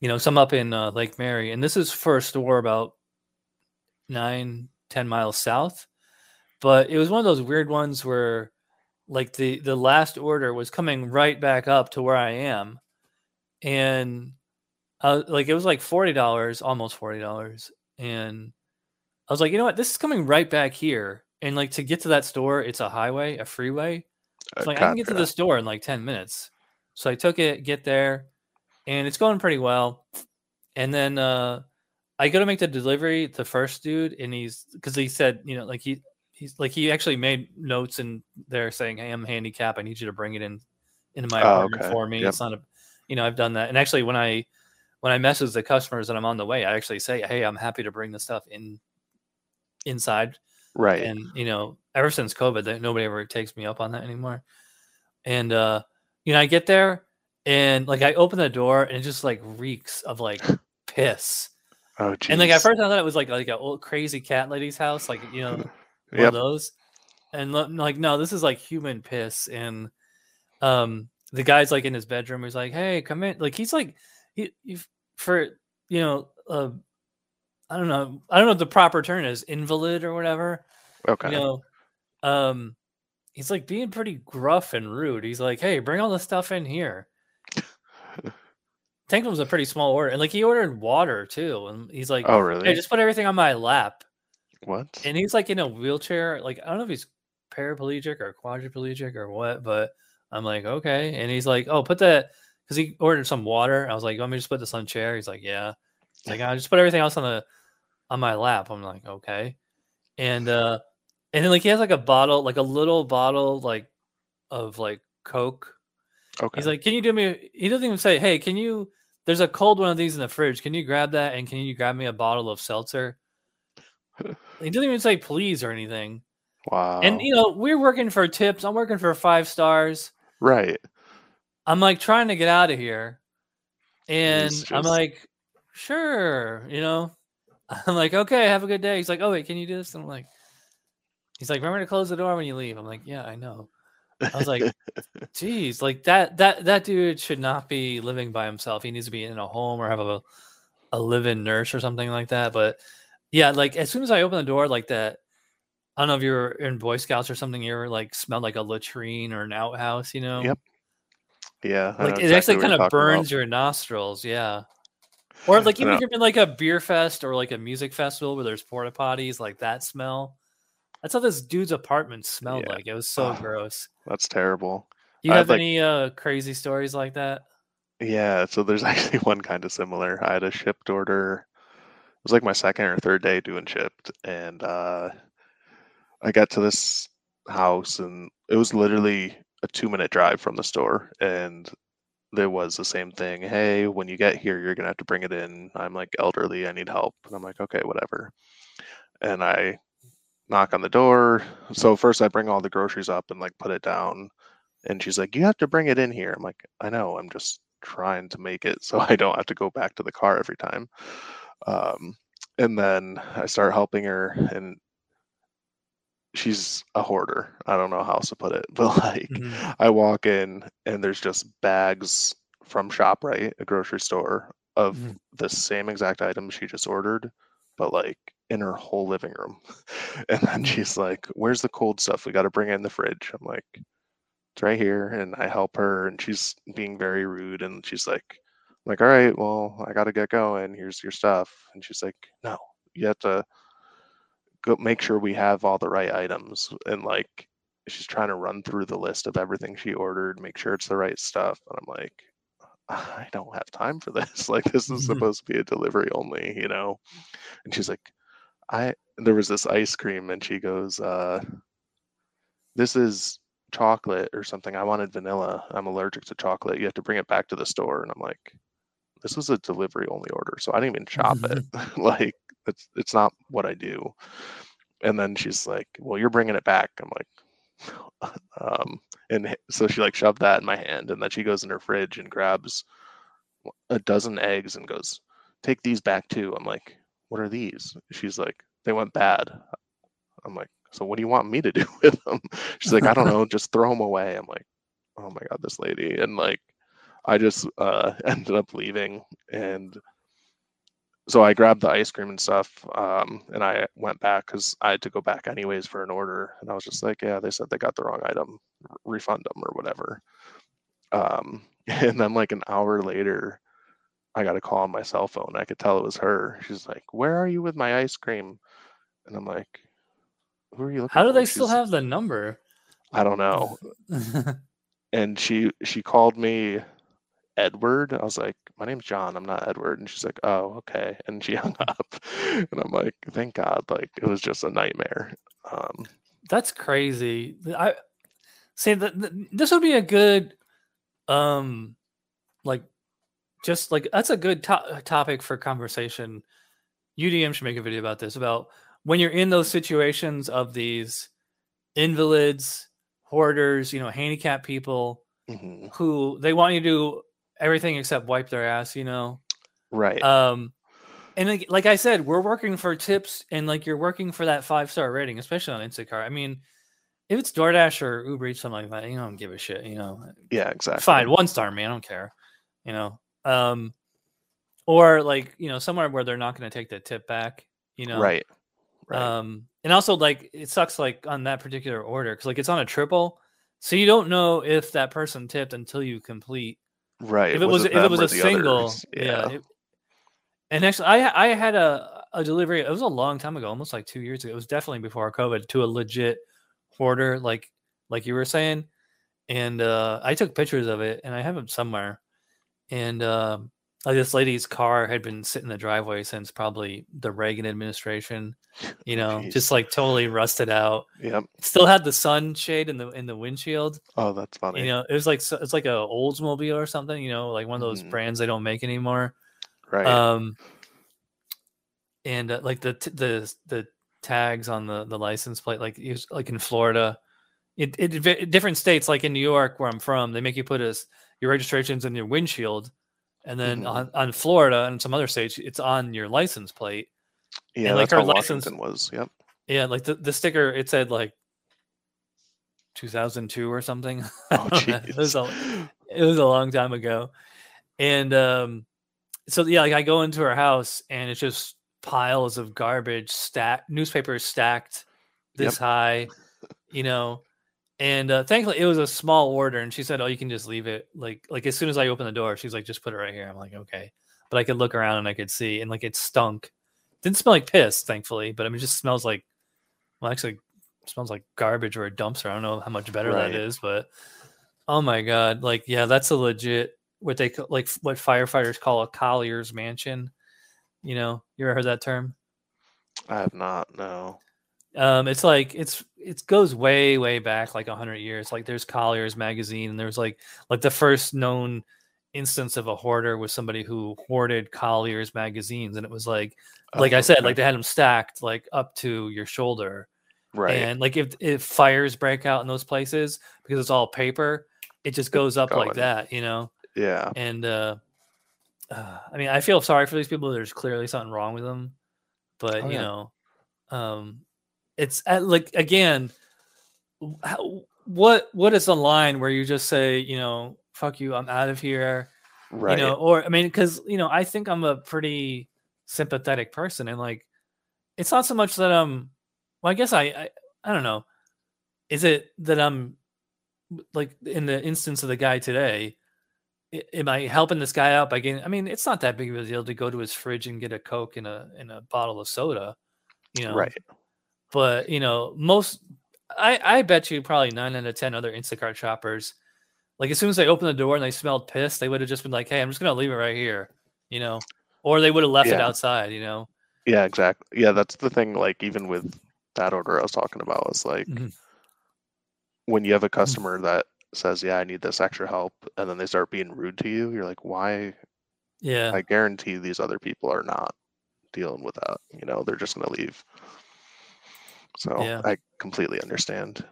you know, some up in uh, Lake Mary, and this is for a store about nine, ten miles south. But it was one of those weird ones where, like the the last order was coming right back up to where I am, and uh, like it was like forty dollars, almost forty dollars, and I was like, you know what, this is coming right back here, and like to get to that store, it's a highway, a freeway. It's like I can get to the store in like ten minutes. So I took it, get there, and it's going pretty well. And then uh I go to make the delivery, the first dude, and he's because he said, you know, like he he's like he actually made notes in there saying, Hey, I'm handicapped. I need you to bring it in into my Oh, apartment okay. for me. Yep. It's not a you know, I've done that. And actually when I when I message the customers and I'm on the way, I actually say, Hey, I'm happy to bring the stuff in inside Right. and you know ever since covid that nobody ever takes me up on that anymore and uh you know i get there and like i open the door and it just like reeks of like piss oh, geez. and like at first i thought it was like like a old crazy cat lady's house like you know one Yep. of those and like no this is like human piss and um the guy's like in his bedroom he's like hey come in like he's like he, he for you know uh i don't know i don't know what the proper term is invalid or whatever Okay. you know um he's like being pretty gruff and rude. He's like hey bring all the stuff in here. Tank was a pretty small order and like he ordered water too and he's like oh, hey really? just put everything on my lap. What? and he's like in a wheelchair like i don't know if he's paraplegic or quadriplegic or what but i'm like okay. And he's like oh put that because he ordered some water. I was like let me just put this on chair? He's like yeah. He's like i just put everything else on the on my lap. I'm like okay. And uh and then like he has like a bottle like a little bottle like of like coke okay. he's like can you do me he doesn't even say hey can you there's a cold one of these in the fridge can you grab that and can you grab me a bottle of seltzer he doesn't even say please or anything wow. and you know, we're working for tips. I'm working for five stars. right. I'm like trying to get out of here. And He's I'm like, sure, you know. I'm like, okay, have a good day. He's like, oh wait, can you do this? And I'm like, he's like, remember to close the door when you leave. I'm like, yeah, I know. I was like, geez, like that that that dude should not be living by himself. He needs to be in a home or have a a live-in nurse or something like that. But yeah, like as soon as I open the door, like that, I don't know if you were in Boy Scouts or something, you ever like smelled like a latrine or an outhouse, you know? Yep, yeah. Like it exactly actually kind of talking about. burns your nostrils, yeah. Or like even if you're in like a beer fest or like a music festival where there's porta potties, like that smell. That's how this dude's apartment smelled Yeah. like. It was so Ugh. gross. That's terrible. You I have like- any uh crazy stories like that? Yeah, so there's actually one kind of similar. I had a Shipt order. It was like my second or third day doing Shipt, and uh, I got to this house, and it was literally a two minute drive from the store, and there was the same thing. Hey, when you get here, you're gonna have to bring it in. I'm like elderly, I need help, and I'm like, okay, whatever. And I knock on the door. So first, I bring all the groceries up and like put it down, and she's like, "You have to bring it in here." I'm like, "I know. I'm just trying to make it so I don't have to go back to the car every time." Um, and then I start helping her, and she's a hoarder. I don't know how else to put it, but like, Mhm. I walk in and there's just bags from ShopRite, a grocery store, of Mhm. the same exact item she just ordered, but like in her whole living room. And then she's like, Where's the cold stuff? We got to bring it in the fridge. I'm like, It's right here. And I help her, and she's being very rude. And she's like, I'm like, All right, well, I got to get going. Here's your stuff. And she's like, No, you have to go make sure we have all the right items. And like, she's trying to run through the list of everything she ordered, make sure it's the right stuff. And I'm like, I don't have time for this. Like, this is Mhm. supposed to be a delivery only, you know? And she's like, I, there was this ice cream, and she goes, uh, This is chocolate or something. I wanted vanilla. I'm allergic to chocolate. You have to bring it back to the store. And I'm like, This was a delivery only order. So I didn't even shop it. like, it's, it's not what I do. And then she's like, Well, you're bringing it back. I'm like, um, and so she like shoved that in my hand, and then she goes in her fridge and grabs a dozen eggs and goes, "Take these back too." I'm like, "What are these?" She's like, "They went bad." I'm like, "So what do you want me to do with them?" She's like, "I don't know, just throw them away." I'm like, "Oh my god, this lady!" And like, I just uh, ended up leaving, and so I grabbed the ice cream and stuff, um, and I went back because I had to go back anyways for an order, and I was just like, yeah, they said they got the wrong item, refund them or whatever. Um, and then like an hour later, I got a call on my cell phone. I could tell it was her. She's like, "Where are you with my ice cream?" And I'm like, "Who are you looking?" How do for?" they still She's- have the number? I don't know. And she she called me Edward. I was like, "My name's John. I'm not Edward." And she's like, "Oh, okay." And she hung up. And I'm like, "Thank God!" Like it was just a nightmare. Um, That's crazy. I see that this would be a good, um, like, just like that's a good to- topic for conversation. UDM should make a video about this about when you're in those situations of these invalids, hoarders, you know, handicapped people mhm. who they want you to do everything except wipe their ass, you know. Right. Um, and like, like I said, we're working for tips, and like you're working for that five star rating, especially on Instacart. I mean, if it's DoorDash or Uber Eats, something like that, you don't give a shit. You know, yeah. Exactly. fine, one star, man, I don't care. You know, um, or like you know somewhere where they're not going to take the tip back. You know, Right. Right. um, and also like it sucks like on that particular order because like it's on a triple, so you don't know if that person tipped until you complete right. if it was, if it was a single, others? yeah. it- and actually, I I had a a delivery. It was a long time ago, almost like two years ago. It was definitely before COVID to a legit hoarder, like like you were saying. And uh, I took pictures of it, and I have them somewhere. And um, like this lady's car had been sitting in the driveway since probably the Reagan administration. You know, Jeez. just like totally rusted out. Yep. It still had the sunshade in the in the windshield. Oh, that's funny. You know, it was like it's like a Oldsmobile or something. You know, like one of those Mhm. brands they don't make anymore. right. Um, and uh, like the t- the the tags on the the license plate, like you s- like in Florida, it, it different states, like in New York where I'm from, they make you put as your registrations in your windshield, and then Mhm. on, on Florida and some other states, it's on your license plate. yeah. like that's how license- Washington was. Yep. Yeah, like the, the sticker, it said like 2002 or something. Oh, it was a, it was a long time ago and um so yeah like i go into her house and it's just piles of garbage stacked newspapers stacked this high you know and uh, thankfully it was a small order and she said oh you can just leave it like like as soon as i open the door she's like just put it right here i'm like okay but i could look around and i could see and like it stunk didn't smell like piss thankfully but i mean it just smells like well actually smells like garbage or a dumpster i don't know how much better Right. that is but Oh my god! Like, yeah, that's a legit what they like what firefighters call a collier's mansion. You know, you ever heard that term? I have not. No. Um, it's like it's it goes way way back like a hundred years. Like there's Collier's magazine, and there's like like the first known instance of a hoarder was somebody who hoarded Collier's magazines, and it was like like Oh, I said, okay. like they had them stacked like up to your shoulder, Right. and like if if fires break out in those places because it's all paper, it just goes up like that, you know. yeah. and uh, uh i mean i feel sorry for these people there's clearly something wrong with them but Oh, you yeah. know um it's at, like again how, what what is the line where you just say you know fuck you i'm out of here Right. you know or i mean because you know i think i'm a pretty sympathetic person and like it's not so much that i'm well i guess i i, I don't know is it that i'm like in the instance of the guy today am i helping this guy out by getting i mean it's not that big of a deal to go to his fridge and get a coke and a and a bottle of soda you know Right. But you know most i i bet you probably nine out of ten other instacart shoppers like as soon as they opened the door and they smelled piss they would have just been like hey i'm just gonna leave it right here you know or they would have left it outside you know Yeah. Exactly. Yeah. That's the thing. Like even with that order I was talking about was like Mhm. when you have a customer that says, "Yeah, I need this extra help," and then they start being rude to you, you're like, "Why?" yeah I guarantee these other people are not dealing with that. You know, they're just gonna leave. So Yeah. I completely understand.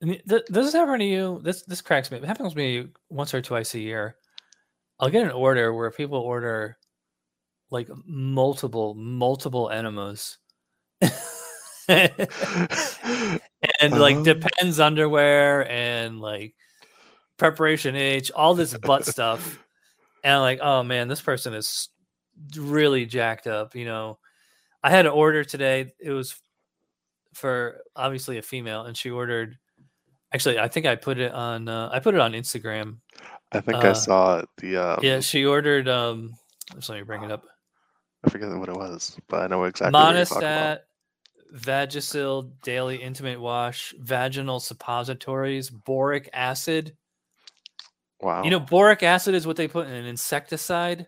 And it- th- does this happen to you? This this cracks me. It happens to me once or twice a year. I'll get an order where people order like multiple multiple enemas, and like Um. depends underwear and like preparation H, all this butt stuff, and I'm like, oh man, this person is really jacked up. You know, I had an order today. It was for obviously a female, and she ordered. Actually, I think I put it on. Uh, I put it on Instagram. I think I Uh, saw it. The um, Yeah, she ordered. Um, just let me bring it up. I forget what it was, but I know exactly what you're talking about. Monistat, Vagisil Daily Intimate Wash, Vaginal Suppositories, Boric Acid. Wow. You know, boric acid is what they put in an insecticide.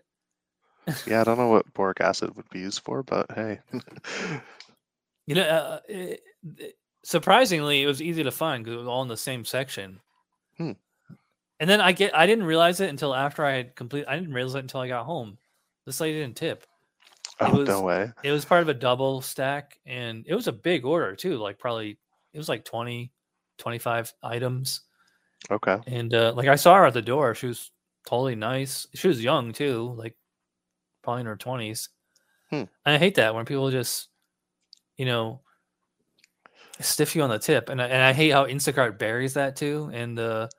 yeah, I don't know what boric acid would be used for, but hey. You know, uh, it, it- surprisingly, it was easy to find because it was all in the same section. Hmm. And then I get, I didn't realize it until after I had complete. I didn't realize it until I got home. This lady didn't tip. oh, was- no way. It was part of a double stack, and it was a big order too. Like probably it was like 20, 25 items. Okay. And uh, like I saw her at the door. She was totally nice. She was young too, like probably in her twenties. Hmm. And I hate that when people just, you know, stiff you on the tip. And I, and I hate how Instacart buries that too. And uh,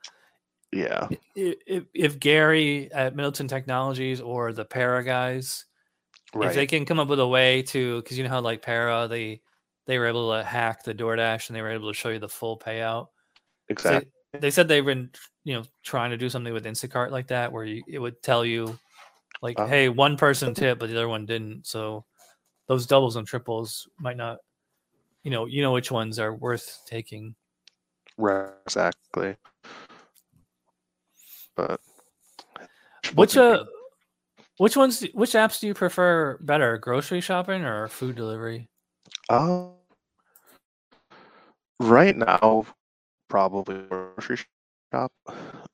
Yeah. if, if Gary at Middleton Technologies or the Para guys, if they can come up with a way to, because you know how like Para they they were able to hack the DoorDash and they were able to show you the full payout. So Exactly. they said they've been, you know, trying to do something with Instacart like that, where you, it would tell you, like, Oh. hey, one person tip, but the other one didn't. So those doubles and triples might not, you know, you know which ones are worth taking. Right. Exactly. But Which uh, which ones, which apps do you prefer better, grocery shopping or food delivery? Um, right now, probably grocery shop.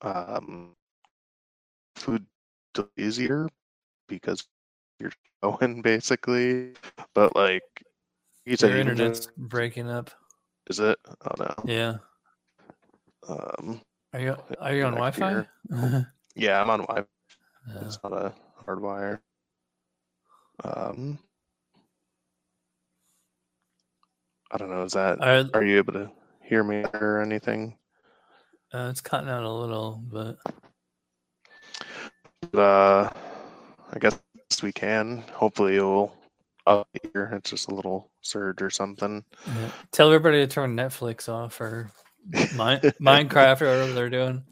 Um, food is easier because you're going basically, but like said, Your internet's breaking up. is it? Oh no. Yeah. Um, Are you are you on Wi-Fi? yeah, I'm on Wi. Yeah. It's not a hard wire. Um, I don't know. Is that? Are- Are you able to hear me or anything? uh, it's cutting out a little, but uh I guess we can. Hopefully it will up here. It's just a little surge or something. yeah. tell everybody to turn Netflix off or Mine, Minecraft or whatever they're doing.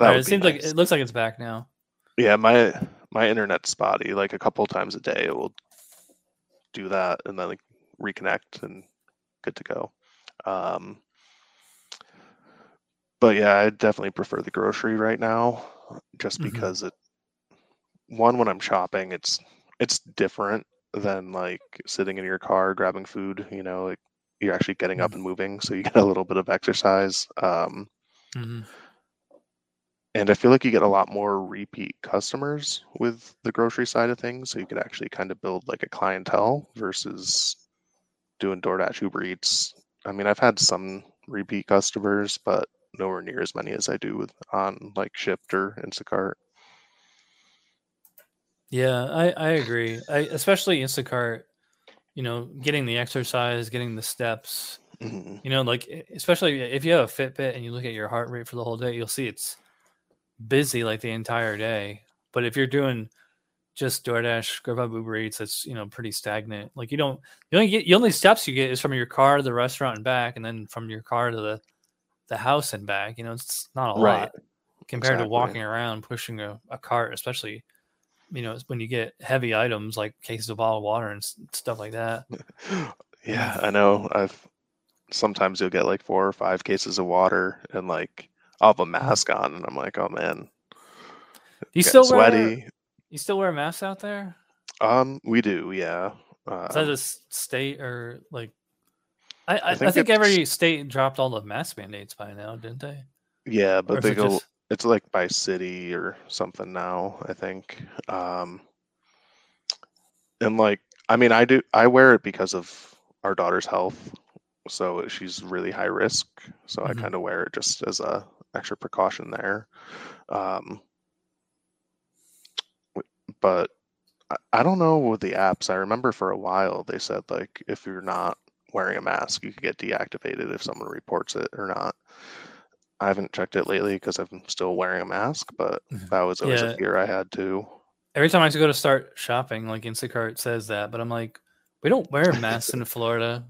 Alright, it seems like it looks like it's back now. Yeah, my my internet's spotty. Like a couple times a day it will do that and then like reconnect and good to go. Um but yeah, I definitely prefer the grocery right now just Mhm. because it one when I'm shopping it's it's different than like sitting in your car grabbing food, you know, like you're actually getting up and moving so you get a little bit of exercise. Um hmm and I feel like you get a lot more repeat customers with the grocery side of things. So you could actually kind of build like a clientele versus doing DoorDash, Uber Eats. I mean, I've had some repeat customers, but nowhere near as many as I do with on like Shipt or Instacart. Yeah, I, I agree. I especially Instacart, you know, getting the exercise, getting the steps, Mhm. you know, like especially if you have a Fitbit and you look at your heart rate for the whole day, you'll see it's busy like the entire day. But if you're doing just DoorDash, Grubhub, Uber Eats, it's you know pretty stagnant. Like you don't, you only get the only steps you get is from your car to the restaurant and back, and then from your car to the the house and back. You know, it's not a Right. lot compared to walking around pushing a, a cart, especially you know it's when you get heavy items like cases of bottled water and stuff like that. yeah, I know. I've sometimes you'll get like four or five cases of water and like I'll have a mask on and I'm like, oh man, you still wear sweaty. you still wear masks out there? Um, we do, yeah. Is that Um, a state or like? I I, I think think, every state dropped all the mask mandates by now, didn't they? Yeah, but they go. just- It's like by city or something now. I think. Um, and like, I mean, I do. I wear it because of our daughter's health. So she's really high risk. So I Mhm. kind of wear it just as a extra precaution there. Um, but I, I don't know with the apps. I remember for a while they said like if you're not wearing a mask, you could get deactivated if someone reports it or not. I haven't checked it lately because I'm still wearing a mask, but Mhm. that was always Yeah. a fear I had too. Every time I go to start shopping, like Instacart says that, but I'm like, we don't wear masks in Florida.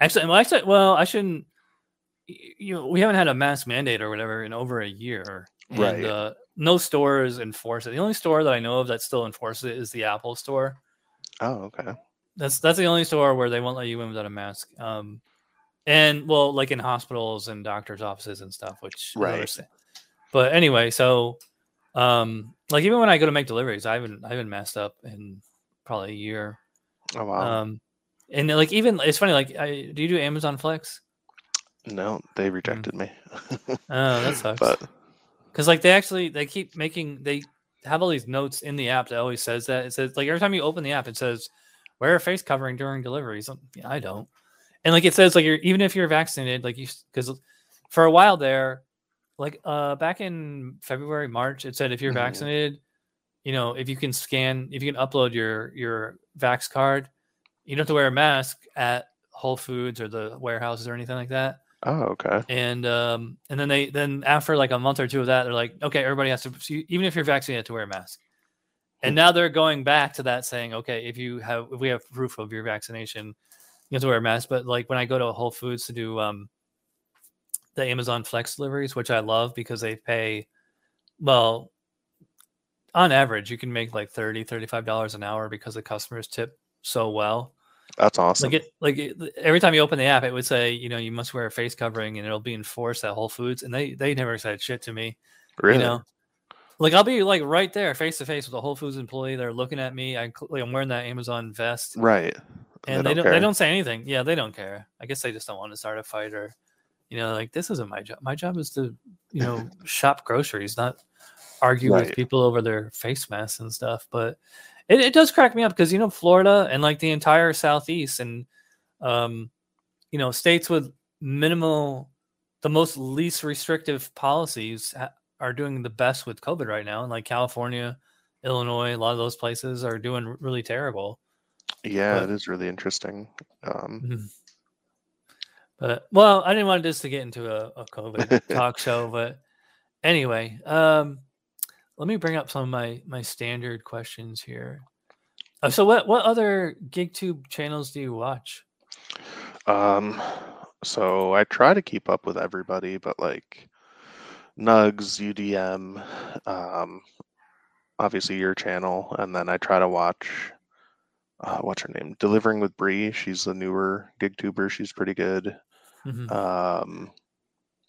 Actually, well, actually, well, I shouldn't. You know, we haven't had a mask mandate or whatever in over a year, and Right. uh, no stores enforce it. The only store that I know of that still enforces it is the Apple store. Oh, okay. That's that's the only store where they won't let you in without a mask. Um, and well, like in hospitals and doctors' offices and stuff, which Right. But anyway, so um, like even when I go to make deliveries, I haven't I haven't messed up in probably a year. Oh wow. Um, and like even it's funny. Like, I, do you do Amazon Flex? no, they rejected me. Oh, that sucks. but Because like they actually they keep making they have all these notes in the app that always says that it says like every time you open the app it says wear a face covering during deliveries. I don't, and like it says like you're even if you're vaccinated like you because for a while there, like uh back in February March it said if you're Mhm. vaccinated, you know if you can scan if you can upload your your vax card, you don't have to wear a mask at Whole Foods or the warehouses or anything like that oh, okay. and um and then they then after like a month or two of that they're like okay everybody has to even if you're vaccinated to wear a mask and now they're going back to that saying okay if you have if we have proof of your vaccination you have to wear a mask but like when i go to whole foods to do um the amazon flex deliveries which i love because they pay well on average you can make like 30 35 dollars an hour because the customers tip so well That's awesome. like it, like it, every time you open the app, it would say, you know, you must wear a face covering, and it'll be enforced at Whole Foods. And they they never said shit to me, really? you know. Like I'll be like right there, face to face with a Whole Foods employee. They're looking at me. I, like, I'm wearing that Amazon vest, Right. and they don't care. they don't say anything. Yeah, they don't care. I guess they just don't want to start a fight or, you know, like this isn't my job. My job is to, you know, shop groceries, not argue with people over their face masks and stuff. But it, it does crack me up because you know Florida and like the entire southeast and um, you know states with minimal, the most least restrictive policies are doing the best with COVID right now, and like California, Illinois, a lot of those places are doing really terrible. Yeah, but- it is really interesting. Um, Mhm. But well, I didn't want this to get into a, a COVID talk show, but anyway, um, let me bring up some of my my standard questions here. Uh, so, what what other GigTube channels do you watch? um, so I try to keep up with everybody, but like Nugs, UDM, um, obviously your channel, and then I try to watch. Uh, what's her name? Delivering with Bree. She's a newer gig tuber. She's pretty good. Mhm. Um,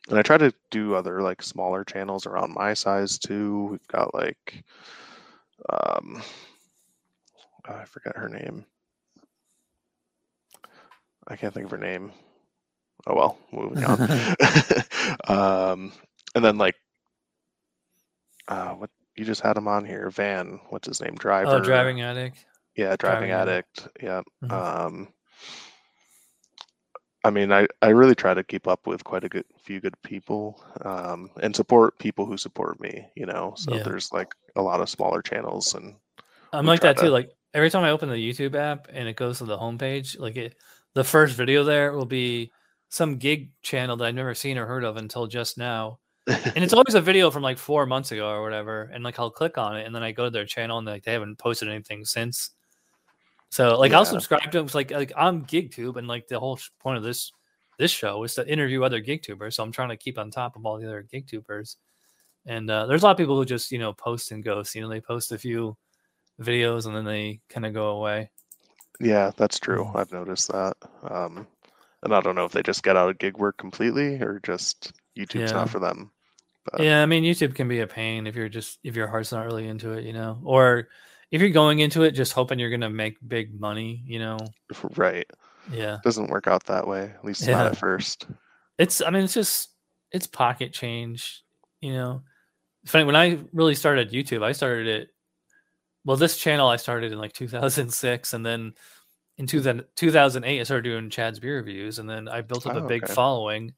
and I try to do other like smaller channels around my size too. We've got like, um, oh, I forget her name. I can't think of her name. Oh well, moving on. um, and then like, uh, what you just had him on here, Van. What's his name? Driver. Oh, driving addict. Yeah, driving, Driving addict. Yeah. Mhm. Um, I mean, I, I really try to keep up with quite a good few good people um, and support people who support me, you know. So Yeah. there's like a lot of smaller channels and I'm like that too. Like every time I open the YouTube app and it goes to the homepage, like it, the first video there will be some gig channel that I've never seen or heard of until just now. and it's always a video from like four months ago or whatever and like i'll click on it and then i go to their channel and like they haven't posted anything since so like i'll subscribe to them it's like like i'm gigtube and like the whole sh- point of this this show is to interview other gigtubers so i'm trying to keep on top of all the other gigtubers and uh, there's a lot of people who just you know post and ghost you know they post a few videos and then they kind of go away yeah, that's true. I've noticed that. Um, and I don't know if they just get out of gig work completely or just YouTube's Yeah. not for them. But yeah i mean youtube can be a pain if you're just if your heart's not really into it you know or if you're going into it just hoping you're gonna make big money you know right, yeah doesn't work out that way. At least not at first. it's i mean it's just it's pocket change you know funny when i really started youtube i started it well this channel i started in like 2006 and then in 2000, 2008 i started doing chad's beer reviews and then i built up Oh, a big okay. following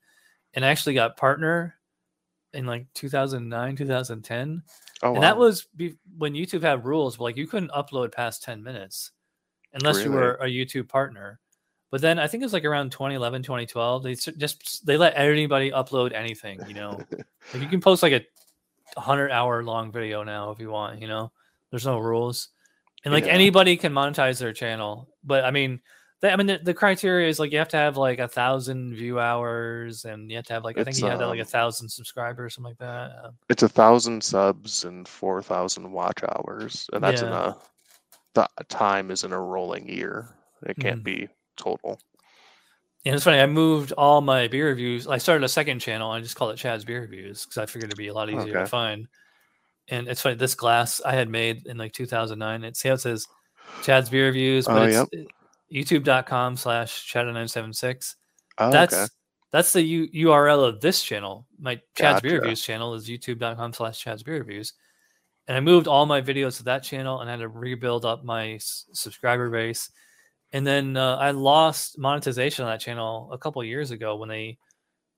and I actually got partner in like 2009 2010 Oh, and that was be- when youtube had rules like you couldn't upload past 10 minutes unless you were a youtube partner But then I think it was like around 2011, 2012. They just they let anybody upload anything. You know, like you can post like a hundred hour long video now if you want. You know, there's no rules, and like Yeah. anybody can monetize their channel. But I mean, they, I mean the, the criteria is like you have to have like a thousand view hours, and you have to have like I think you had like a um, thousand subscribers, something like that. Uh, It's a thousand subs and four thousand watch hours, and that's in a the time is in a rolling year. It can't Mhm. be total. And it's funny, I moved all my beer reviews. I started a second channel. I just called it Chad's Beer Reviews because I figured it'd be a lot easier to find. And it's funny, this glass I had made in like 2009. It see how it says Chad's Beer Reviews, but Oh, it's yep. Uh, youtube.com slash Chad976. Oh, That's okay. that's the U- URL of this channel. My Chad's Beer Reviews channel is youtube.com slash Chad's Beer Reviews. And I moved all my videos to that channel and had to rebuild up my s- subscriber base. And then uh, I lost monetization on that channel a couple years ago when they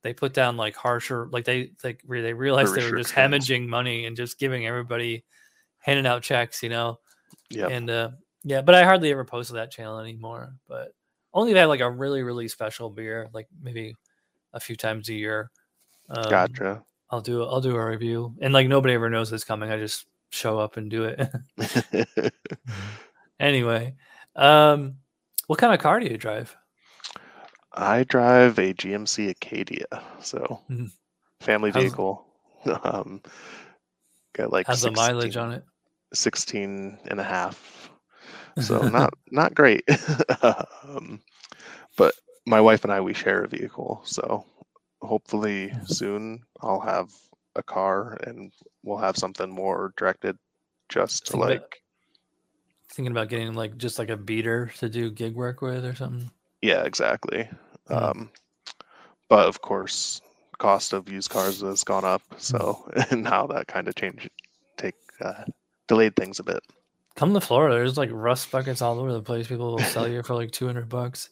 they put down like harsher like they like they realized they were just hemorrhaging money and just giving everybody handing out checks, you know. Yep. And uh yeah, but I hardly ever post to that channel anymore. But only if I have like a really, really special beer, like maybe a few times a year. Um, gotcha. I'll do I'll do a review. And like nobody ever knows it's coming. I just show up and do it. anyway. Um what kind of car do you drive? I drive a GMC Acadia, so Mhm. family How's- vehicle. Um, got like Has the mileage on it? 16 and a half. So not not great. um, but my wife and I we share a vehicle, so hopefully Mm-hmm. soon I'll have a car and we'll have something more directed just to Think about- like Thinking about getting like just like a beater to do gig work with or something. yeah, exactly. Mhm. Um, but of course, cost of used cars has gone up, so and now that kind of change take uh, delayed things a bit. Come to Florida, there's like rust buckets all over the place. People will sell you for like 200 bucks.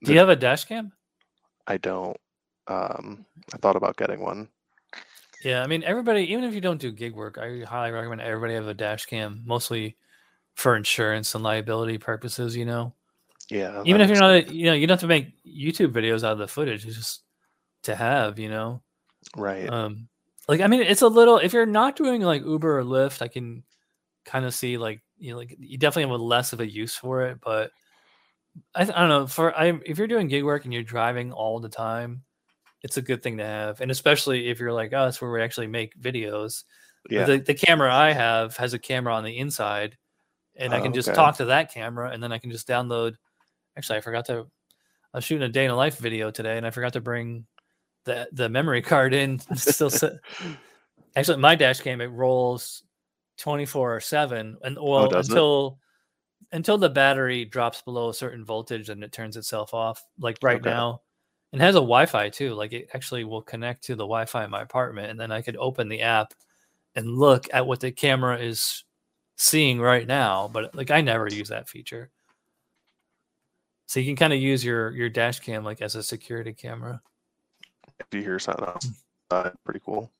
Do The- you have a dash cam? I don't. Um, I thought about getting one. Yeah, I mean, everybody, even if you don't do gig work, I highly recommend everybody have a dash cam, mostly for insurance and liability purposes, you know. Yeah, Even if you're not, a, you know, you don't have to make YouTube videos out of the footage, it's just to have, you know. right. Um, like, I mean, it's a little, if you're not doing like Uber or Lyft, I can kind of see like, you know, like you definitely have a less of a use for it, but I, I don't know, for, I, if you're doing gig work and you're driving all the time, it's a good thing to have. And especially if you're like us, where we actually make videos, yeah, the, the camera I have has a camera on the inside, and I Oh, can just okay. talk to that camera, and then I can just download. Actually, I forgot to. I was shooting a day in a life video today, and I forgot to bring the the memory card in. Still. Actually, my dash cam it rolls twenty four or seven, and well Oh, does it? until until the battery drops below a certain voltage, and it turns itself off. Like right Okay. now, and it has a Wi-Fi too. Like it actually will connect to the Wi-Fi in my apartment, and then I could open the app and look at what the camera is seeing right now. But like I never use that feature. So you can kind of use your your dash cam like as a security camera. if you hear something else, uh, pretty cool.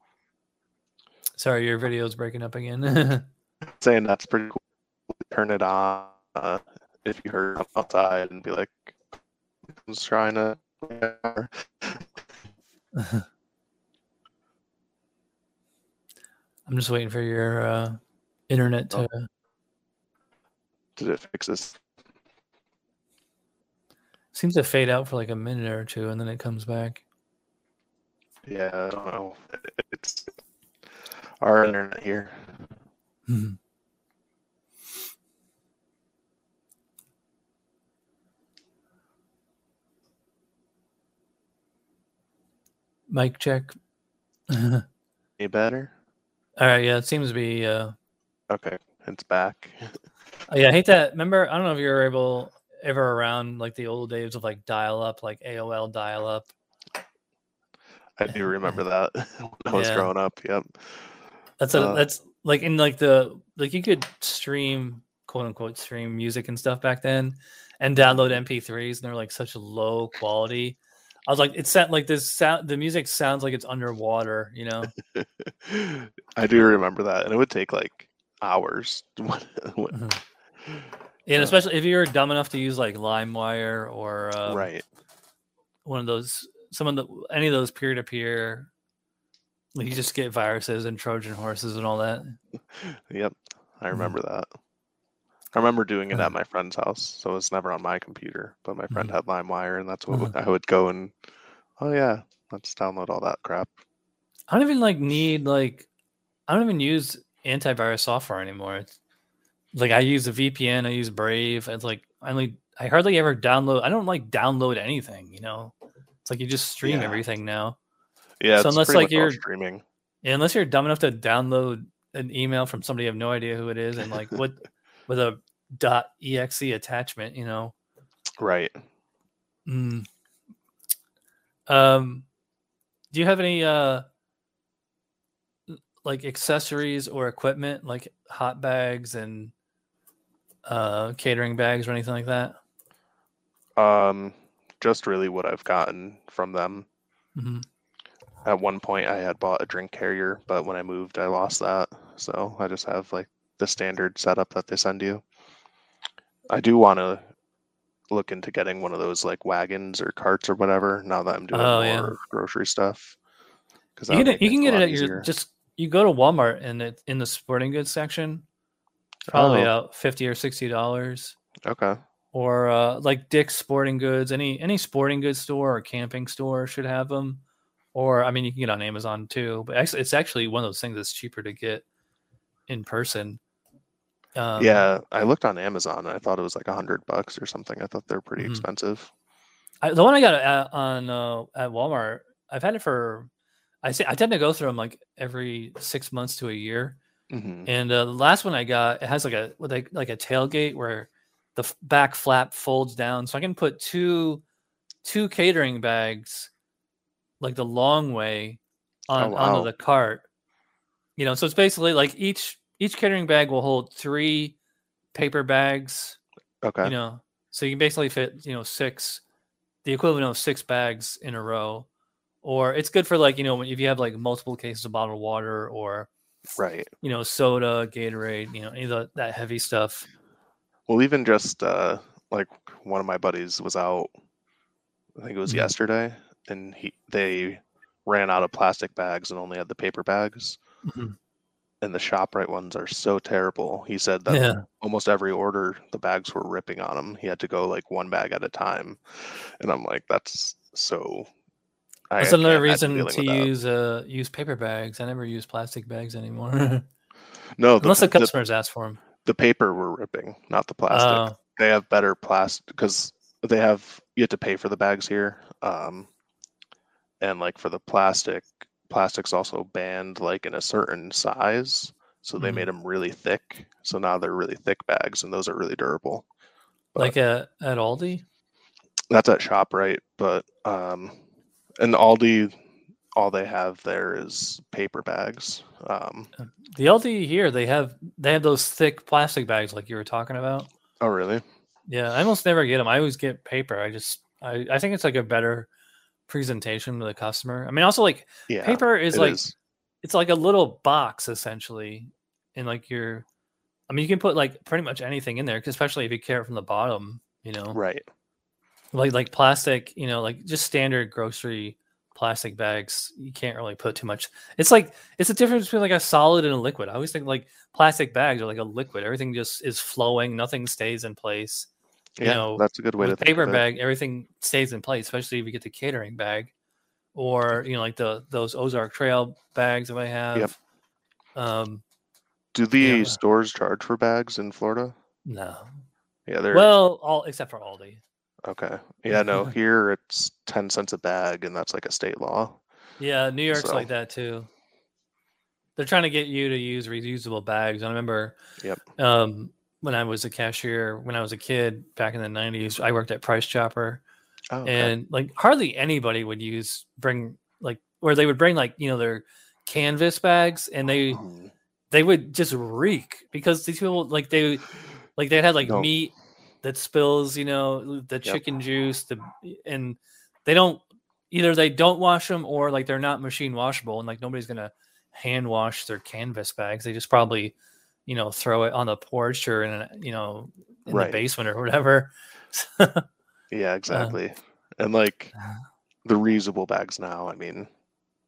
Sorry, your video's breaking up again. Saying that's pretty cool. Turn it on uh, if you heard outside and be like, "Who's trying to?" I'm just waiting for your uh, internet to. Oh. Did it fix this? Seems to fade out for like a minute or two, and then it comes back. Yeah, I don't know. It's our internet here. Mhm. Mic check. Any better? All right. yeah, it seems to be. Uh, Okay, it's back. oh, yeah, I hate that. Remember, I don't know if you were able ever around like the old days of like dial up, like AOL dial up. I do remember that when I was Yeah. growing up. Yep. That's a Uh, that's like in like the like you could stream quote unquote stream music and stuff back then and download MP3s and they're like such low quality. I was like, it's sound like this sound the music sounds like it's underwater, you know. I do remember that, and it would take like hours. Yeah, and Uh, especially if you're dumb enough to use like LimeWire or um, right. one of those, some of the any of those peer to peer, you just get viruses and Trojan horses and all that. Yep. I Mhm. remember that. I remember doing it Uh-huh. at my friend's house, so it's never on my computer. But my friend Mhm. had LimeWire, and that's what Uh-huh. I would go and, oh yeah, let's download all that crap. I don't even like need like I don't even use antivirus software anymore. It's, like I use a VPN, I use Brave. It's like I only I hardly ever download. I don't like download anything. You know, it's like you just stream Yeah. everything now. Yeah, So unless, like, you're- streaming. Yeah, unless you're dumb enough to download an email from somebody you have no idea who it is and like what with a dot .exe attachment, you know. Right. Mm. Um, do you have any uh like accessories or equipment like hot bags and uh catering bags or anything like that? Um, just really what I've gotten from them. Mhm. At one point, I had bought a drink carrier, but when I moved, I lost that. So I just have like the standard setup that they send you. I do want to look into getting one of those like wagons or carts or whatever. Now that I'm doing Oh, more yeah. grocery stuff, because You can you can get it at your just you go to Walmart and it in the sporting goods section. Probably Oh. out fifty or sixty dollars. okay. or uh, like Dick's Sporting Goods, any any sporting goods store or camping store should have them. Or I mean, you can get on Amazon too, but actually, it's actually one of those things that's cheaper to get in person. Um, yeah, I looked on Amazon. and I thought it was like a hundred bucks or something. I thought they're pretty Mhm. expensive. I, the one I got at, on uh, at Walmart, I've had it for. I say I tend to go through them like every six months to a year. hmm And uh, the last one I got, it has like a like like a tailgate where the f- back flap folds down, so I can put two two catering bags, like the long way, on Oh, wow. onto the cart. You know, so it's basically like each each catering bag will hold three paper bags. Okay. You know, so you can basically fit you know six, the equivalent of six bags in a row. Or it's good for like you know if you have like multiple cases of bottled water or right. you know, soda, Gatorade, you know, any of the, that heavy stuff. Well, even just uh, like one of my buddies was out. I think it was Mhm. yesterday, and he they ran out of plastic bags and only had the paper bags. Mhm. And the Shoprite ones are so terrible. He said that Yeah. almost every order the bags were ripping on him. He had to go like one bag at a time, and I'm like, that's so. I That's another reason to use uh use paper bags. I never use plastic bags anymore, no, the, unless the the, customers ask for them. the paper were ripping, not the plastic. Oh, they have better plastic because they have you have to pay for the bags here um and like for the plastic plastic's also banned like in a certain size so they Mhm. made them really thick so now they're really thick bags and those are really durable but- like at, at Aldi. that's at shoprite but um and aldi all they have there is paper bags um The Aldi here, they have they have those thick plastic bags like you were talking about. oh really Yeah, I almost never get them. I always get paper. I just I, I think it's like a better presentation to the customer. I mean, also like yeah paper is it like is. it's like a little box essentially and like your i mean you can put like pretty much anything in there especially if you care from the bottom you know? Right. Like like plastic you know like just standard grocery plastic bags you can't really put too much. It's like it's the difference between like a solid and a liquid. I always think like plastic bags are like a liquid. Everything just is flowing. Nothing stays in place you yeah know, that's a good way to paper bag everything stays in place especially if you get the catering bag or you know like the those ozark trail bags that i have um do the Yeah. stores charge for bags in florida no yeah they're well all except for aldi Okay. Yeah, no, here it's 10 cents a bag and that's like a state law. yeah new york's So- like that too they're trying to get you to use reusable bags i remember Yep. um when i was a cashier when i was a kid back in the 90s i worked at price chopper Oh, okay. and like hardly anybody would use bring like or they would bring like you know their canvas bags and they Mhm. they would just reek because these people like they like they had like No. meat that spills you know the Yep. chicken juice the and they don't either they don't wash them or like they're not machine washable and like nobody's gonna hand wash their canvas bags they just probably you know, throw it on the porch or in, a, you know, in Right. the basement or whatever. Yeah, exactly. and like the reusable bags now, I mean,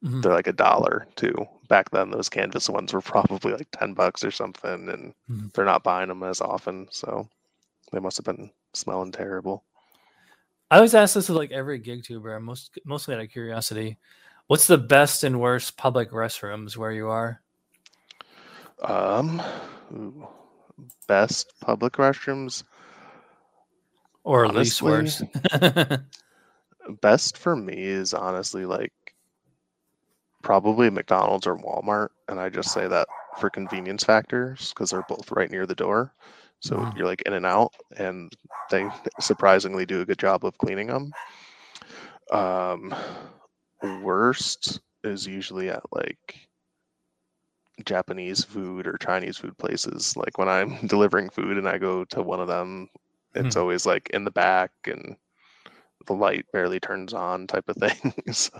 Mhm. they're like a dollar too. Back then, those canvas ones were probably like ten bucks or something, and Mhm. they're not buying them as often, so they must have been smelling terrible. I always ask this of like every gig tuber, most mostly out of curiosity. What's the best and worst public restrooms where you are? Um, ooh, best public restrooms. Or at least worse? Best for me is honestly like probably McDonald's or Walmart, and I just say that for convenience factors because they're both right near the door. So Mhm. you're like in and out, and they surprisingly do a good job of cleaning them. Um, worst is usually at like Japanese food or Chinese food places. Like when I'm delivering food and I go to one of them, it's always like in the back and the light barely turns on type of thing. so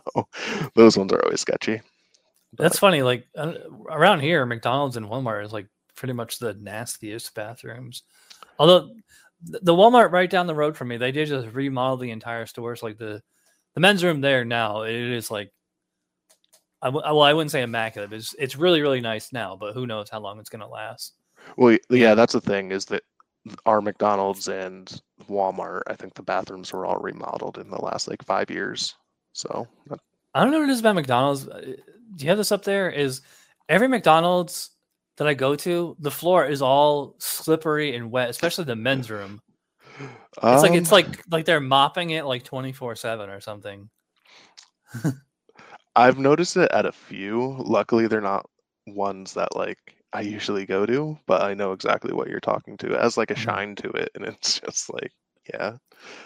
those ones are always sketchy. That's funny. Like uh, around here, McDonald's and Walmart is like pretty much the nastiest bathrooms. Although the Walmart right down the road from me, they did just remodel the entire store. So like the the men's room there now, it is like, I w- well, I wouldn't say immaculate. It's it's really really nice now, but who knows how long it's gonna last. Well, yeah, that's the thing is that our McDonald's and Walmart, I think the bathrooms were all remodeled in the last like five years. So I don't know what it is about McDonald's. uh, Do you have this up there? Is every McDonald's that I go to, the floor is all slippery and wet, especially the men's room. It's like it's Um, like like they're mopping it like twenty four seven or something. I've noticed it at a few. Luckily, they're not ones that like I usually go to, but I know exactly what you're talking to. It has like a Mhm. shine to it, and it's just like, yeah.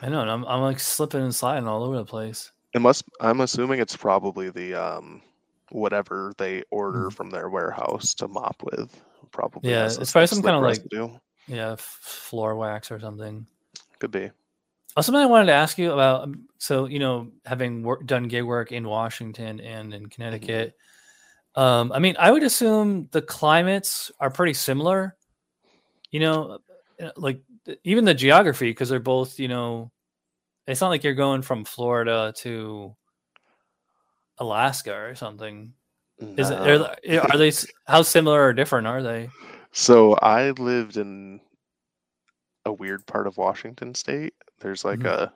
I know, and I'm I'm like slipping and sliding all over the place. It must. I'm assuming it's probably the um, whatever they order Mhm. from their warehouse to mop with. Probably. Yeah, it's probably some kinda like- residue. Yeah, f- floor wax or something. Could be. Oh, something I wanted to ask you about. um, So you know, having work, done gig work in Washington and in Connecticut, um, I mean, I would assume the climates are pretty similar. You know, uh, like even the geography, because they're both. You know, it's not like you're going from Florida to Alaska or something. Is it? Are, are they? How similar or different are they? So I lived in a weird part of Washington state. There's like Mhm. a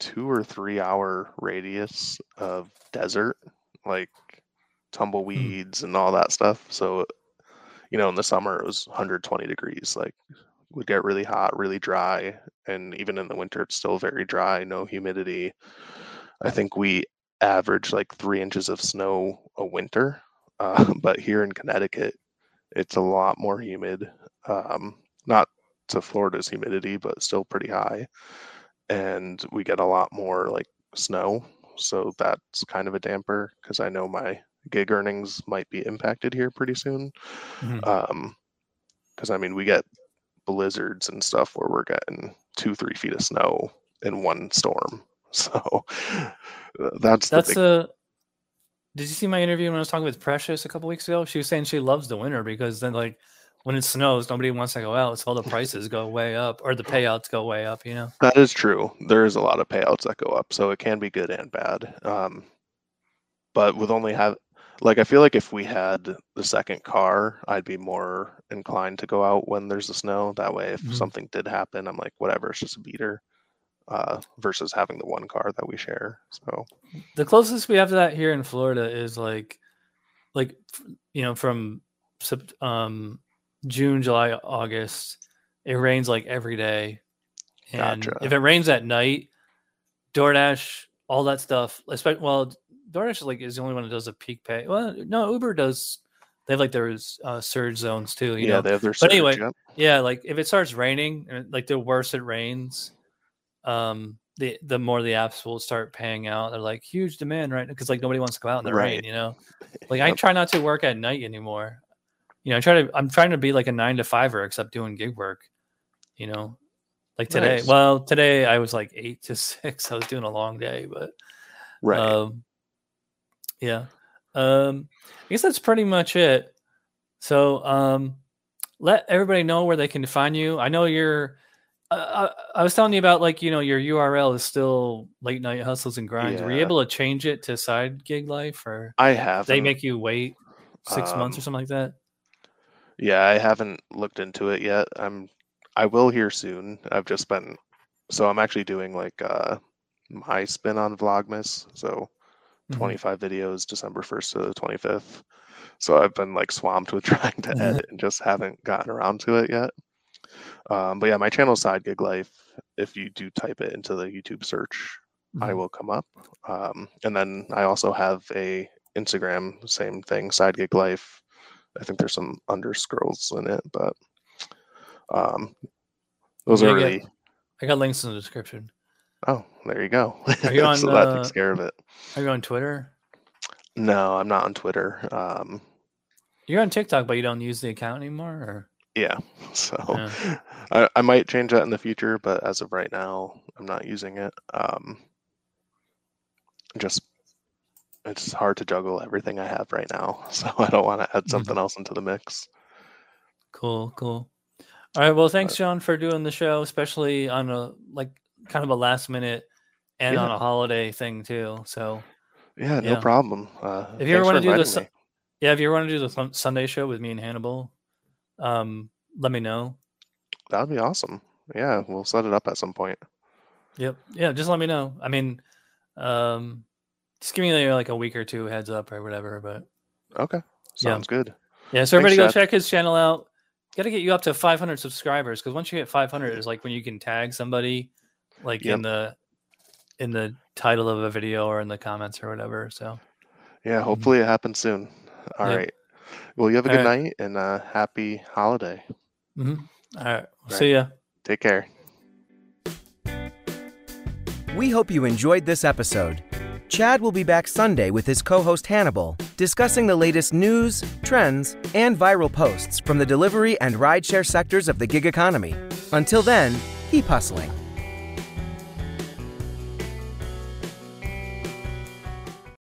two or three hour radius of desert, like tumbleweeds and all that stuff. So, you know, in the summer it was 120 degrees, like would get really hot, really dry, and even in the winter it's still very dry, no humidity. I think we average like three inches of snow a winter, uh, but here in Connecticut it's a lot more humid. Um, not to Florida's humidity, but still pretty high. And we get a lot more like snow. So that's kind of a damper because I know my gig earnings might be impacted here pretty soon. Mhm. Um, because I mean, we get blizzards and stuff where we're getting two, three feet of snow in one storm. So that's the That's big a. Did you see my interview when I was talking with Precious a couple weeks ago? She was saying she loves the winter because then, like, when it snows, nobody wants to go out, so all the prices go way up or the payouts go way up. You know. That is true. There is a lot of payouts that go up, so it can be good and bad. Um, but with only have like I feel like if we had the second car, I'd be more inclined to go out when there's the snow. That way, if Mhm. something did happen, I'm like, whatever, it's just a beater. Uh, versus having the one car that we share. So The closest we have to that here in Florida is like, like you know, from um June, July, August, it rains like every day, and Gotcha. if it rains at night, DoorDash, all that stuff. Especially well, DoorDash is like is the only one that does a peak pay. Well, no, Uber does. They have like their uh, surge zones too. You yeah, know, they have their. Surge, But anyway, yep. yeah, like if it starts raining, like the worse it rains, um, the the more the apps will start paying out. They're like huge demand right because like nobody wants to go out in the rain, you know. Like I try not to work at night anymore. You know, I try to. I'm trying to be like a nine to fiver, except doing gig work. You know, like today. Nice. Well, today I was like eight to six. I was doing a long day, but right. um, yeah. Um, I guess that's pretty much it. So, um, let everybody know where they can find you. I know you're. Uh, I, I was telling you about like you know your URL is still late night hustles and grinds. Were you able to change it to side gig life, or I have. they make you wait six months or Um, something like that? Yeah, I haven't looked into it yet. I'm I will here soon. I've just been so I'm actually doing like uh my spin on Vlogmas. So Mhm. 25 videos December 1st to the 25th. So I've been like swamped with trying to Mhm. edit and just haven't gotten around to it yet. Um, but yeah, my channel Side Gig Life, if you do type it into the YouTube search, I Mhm. will come up. Um, and then I also have a Instagram, same thing, Side Gig Life. I think there's some underscrolls in it, but um, those Yeah, are I got- really. I got links in the description. Oh, there you go. Are you on, so that takes uh, care of it. Are you on Twitter? No, I'm not on Twitter. Um, You're on TikTok, but you don't use the account anymore, or yeah, so Yeah. I, I might change that in the future, but as of right now, I'm not using it. Um, just it's hard to juggle everything I have right now, so I don't want to add Mhm. something else into the mix. Cool, cool. All right. Well, thanks, John, for doing the show, especially on a like kind of a last minute and Yeah. on a holiday thing too. So Yeah, no problem. Uh, if you ever want to do this, me. yeah, if you ever want to do the Sunday show with me and Hannibal, um, let me know. that would be awesome. Yeah, we'll set it up at some point. Yep. Yeah, just let me know. I mean, um, just give me like a week or two heads up or whatever. But Okay, Yeah. sounds good. yeah, so everybody go Chad. check his channel out. Got to get you up to 500 subscribers because once you hit 500, it's like when you can tag somebody, like in the in the title of a video or in the comments or whatever. So Yeah, hopefully it happens soon. All right. Yep. Well, you have a good right. night and uh, happy holiday. Mm-hmm. all right, Right. see ya. Take care. We hope you enjoyed this episode. Chad will be back Sunday with his co host Hannibal, discussing the latest news, trends, and viral posts from the delivery and rideshare sectors of the gig economy. Until then, keep hustling.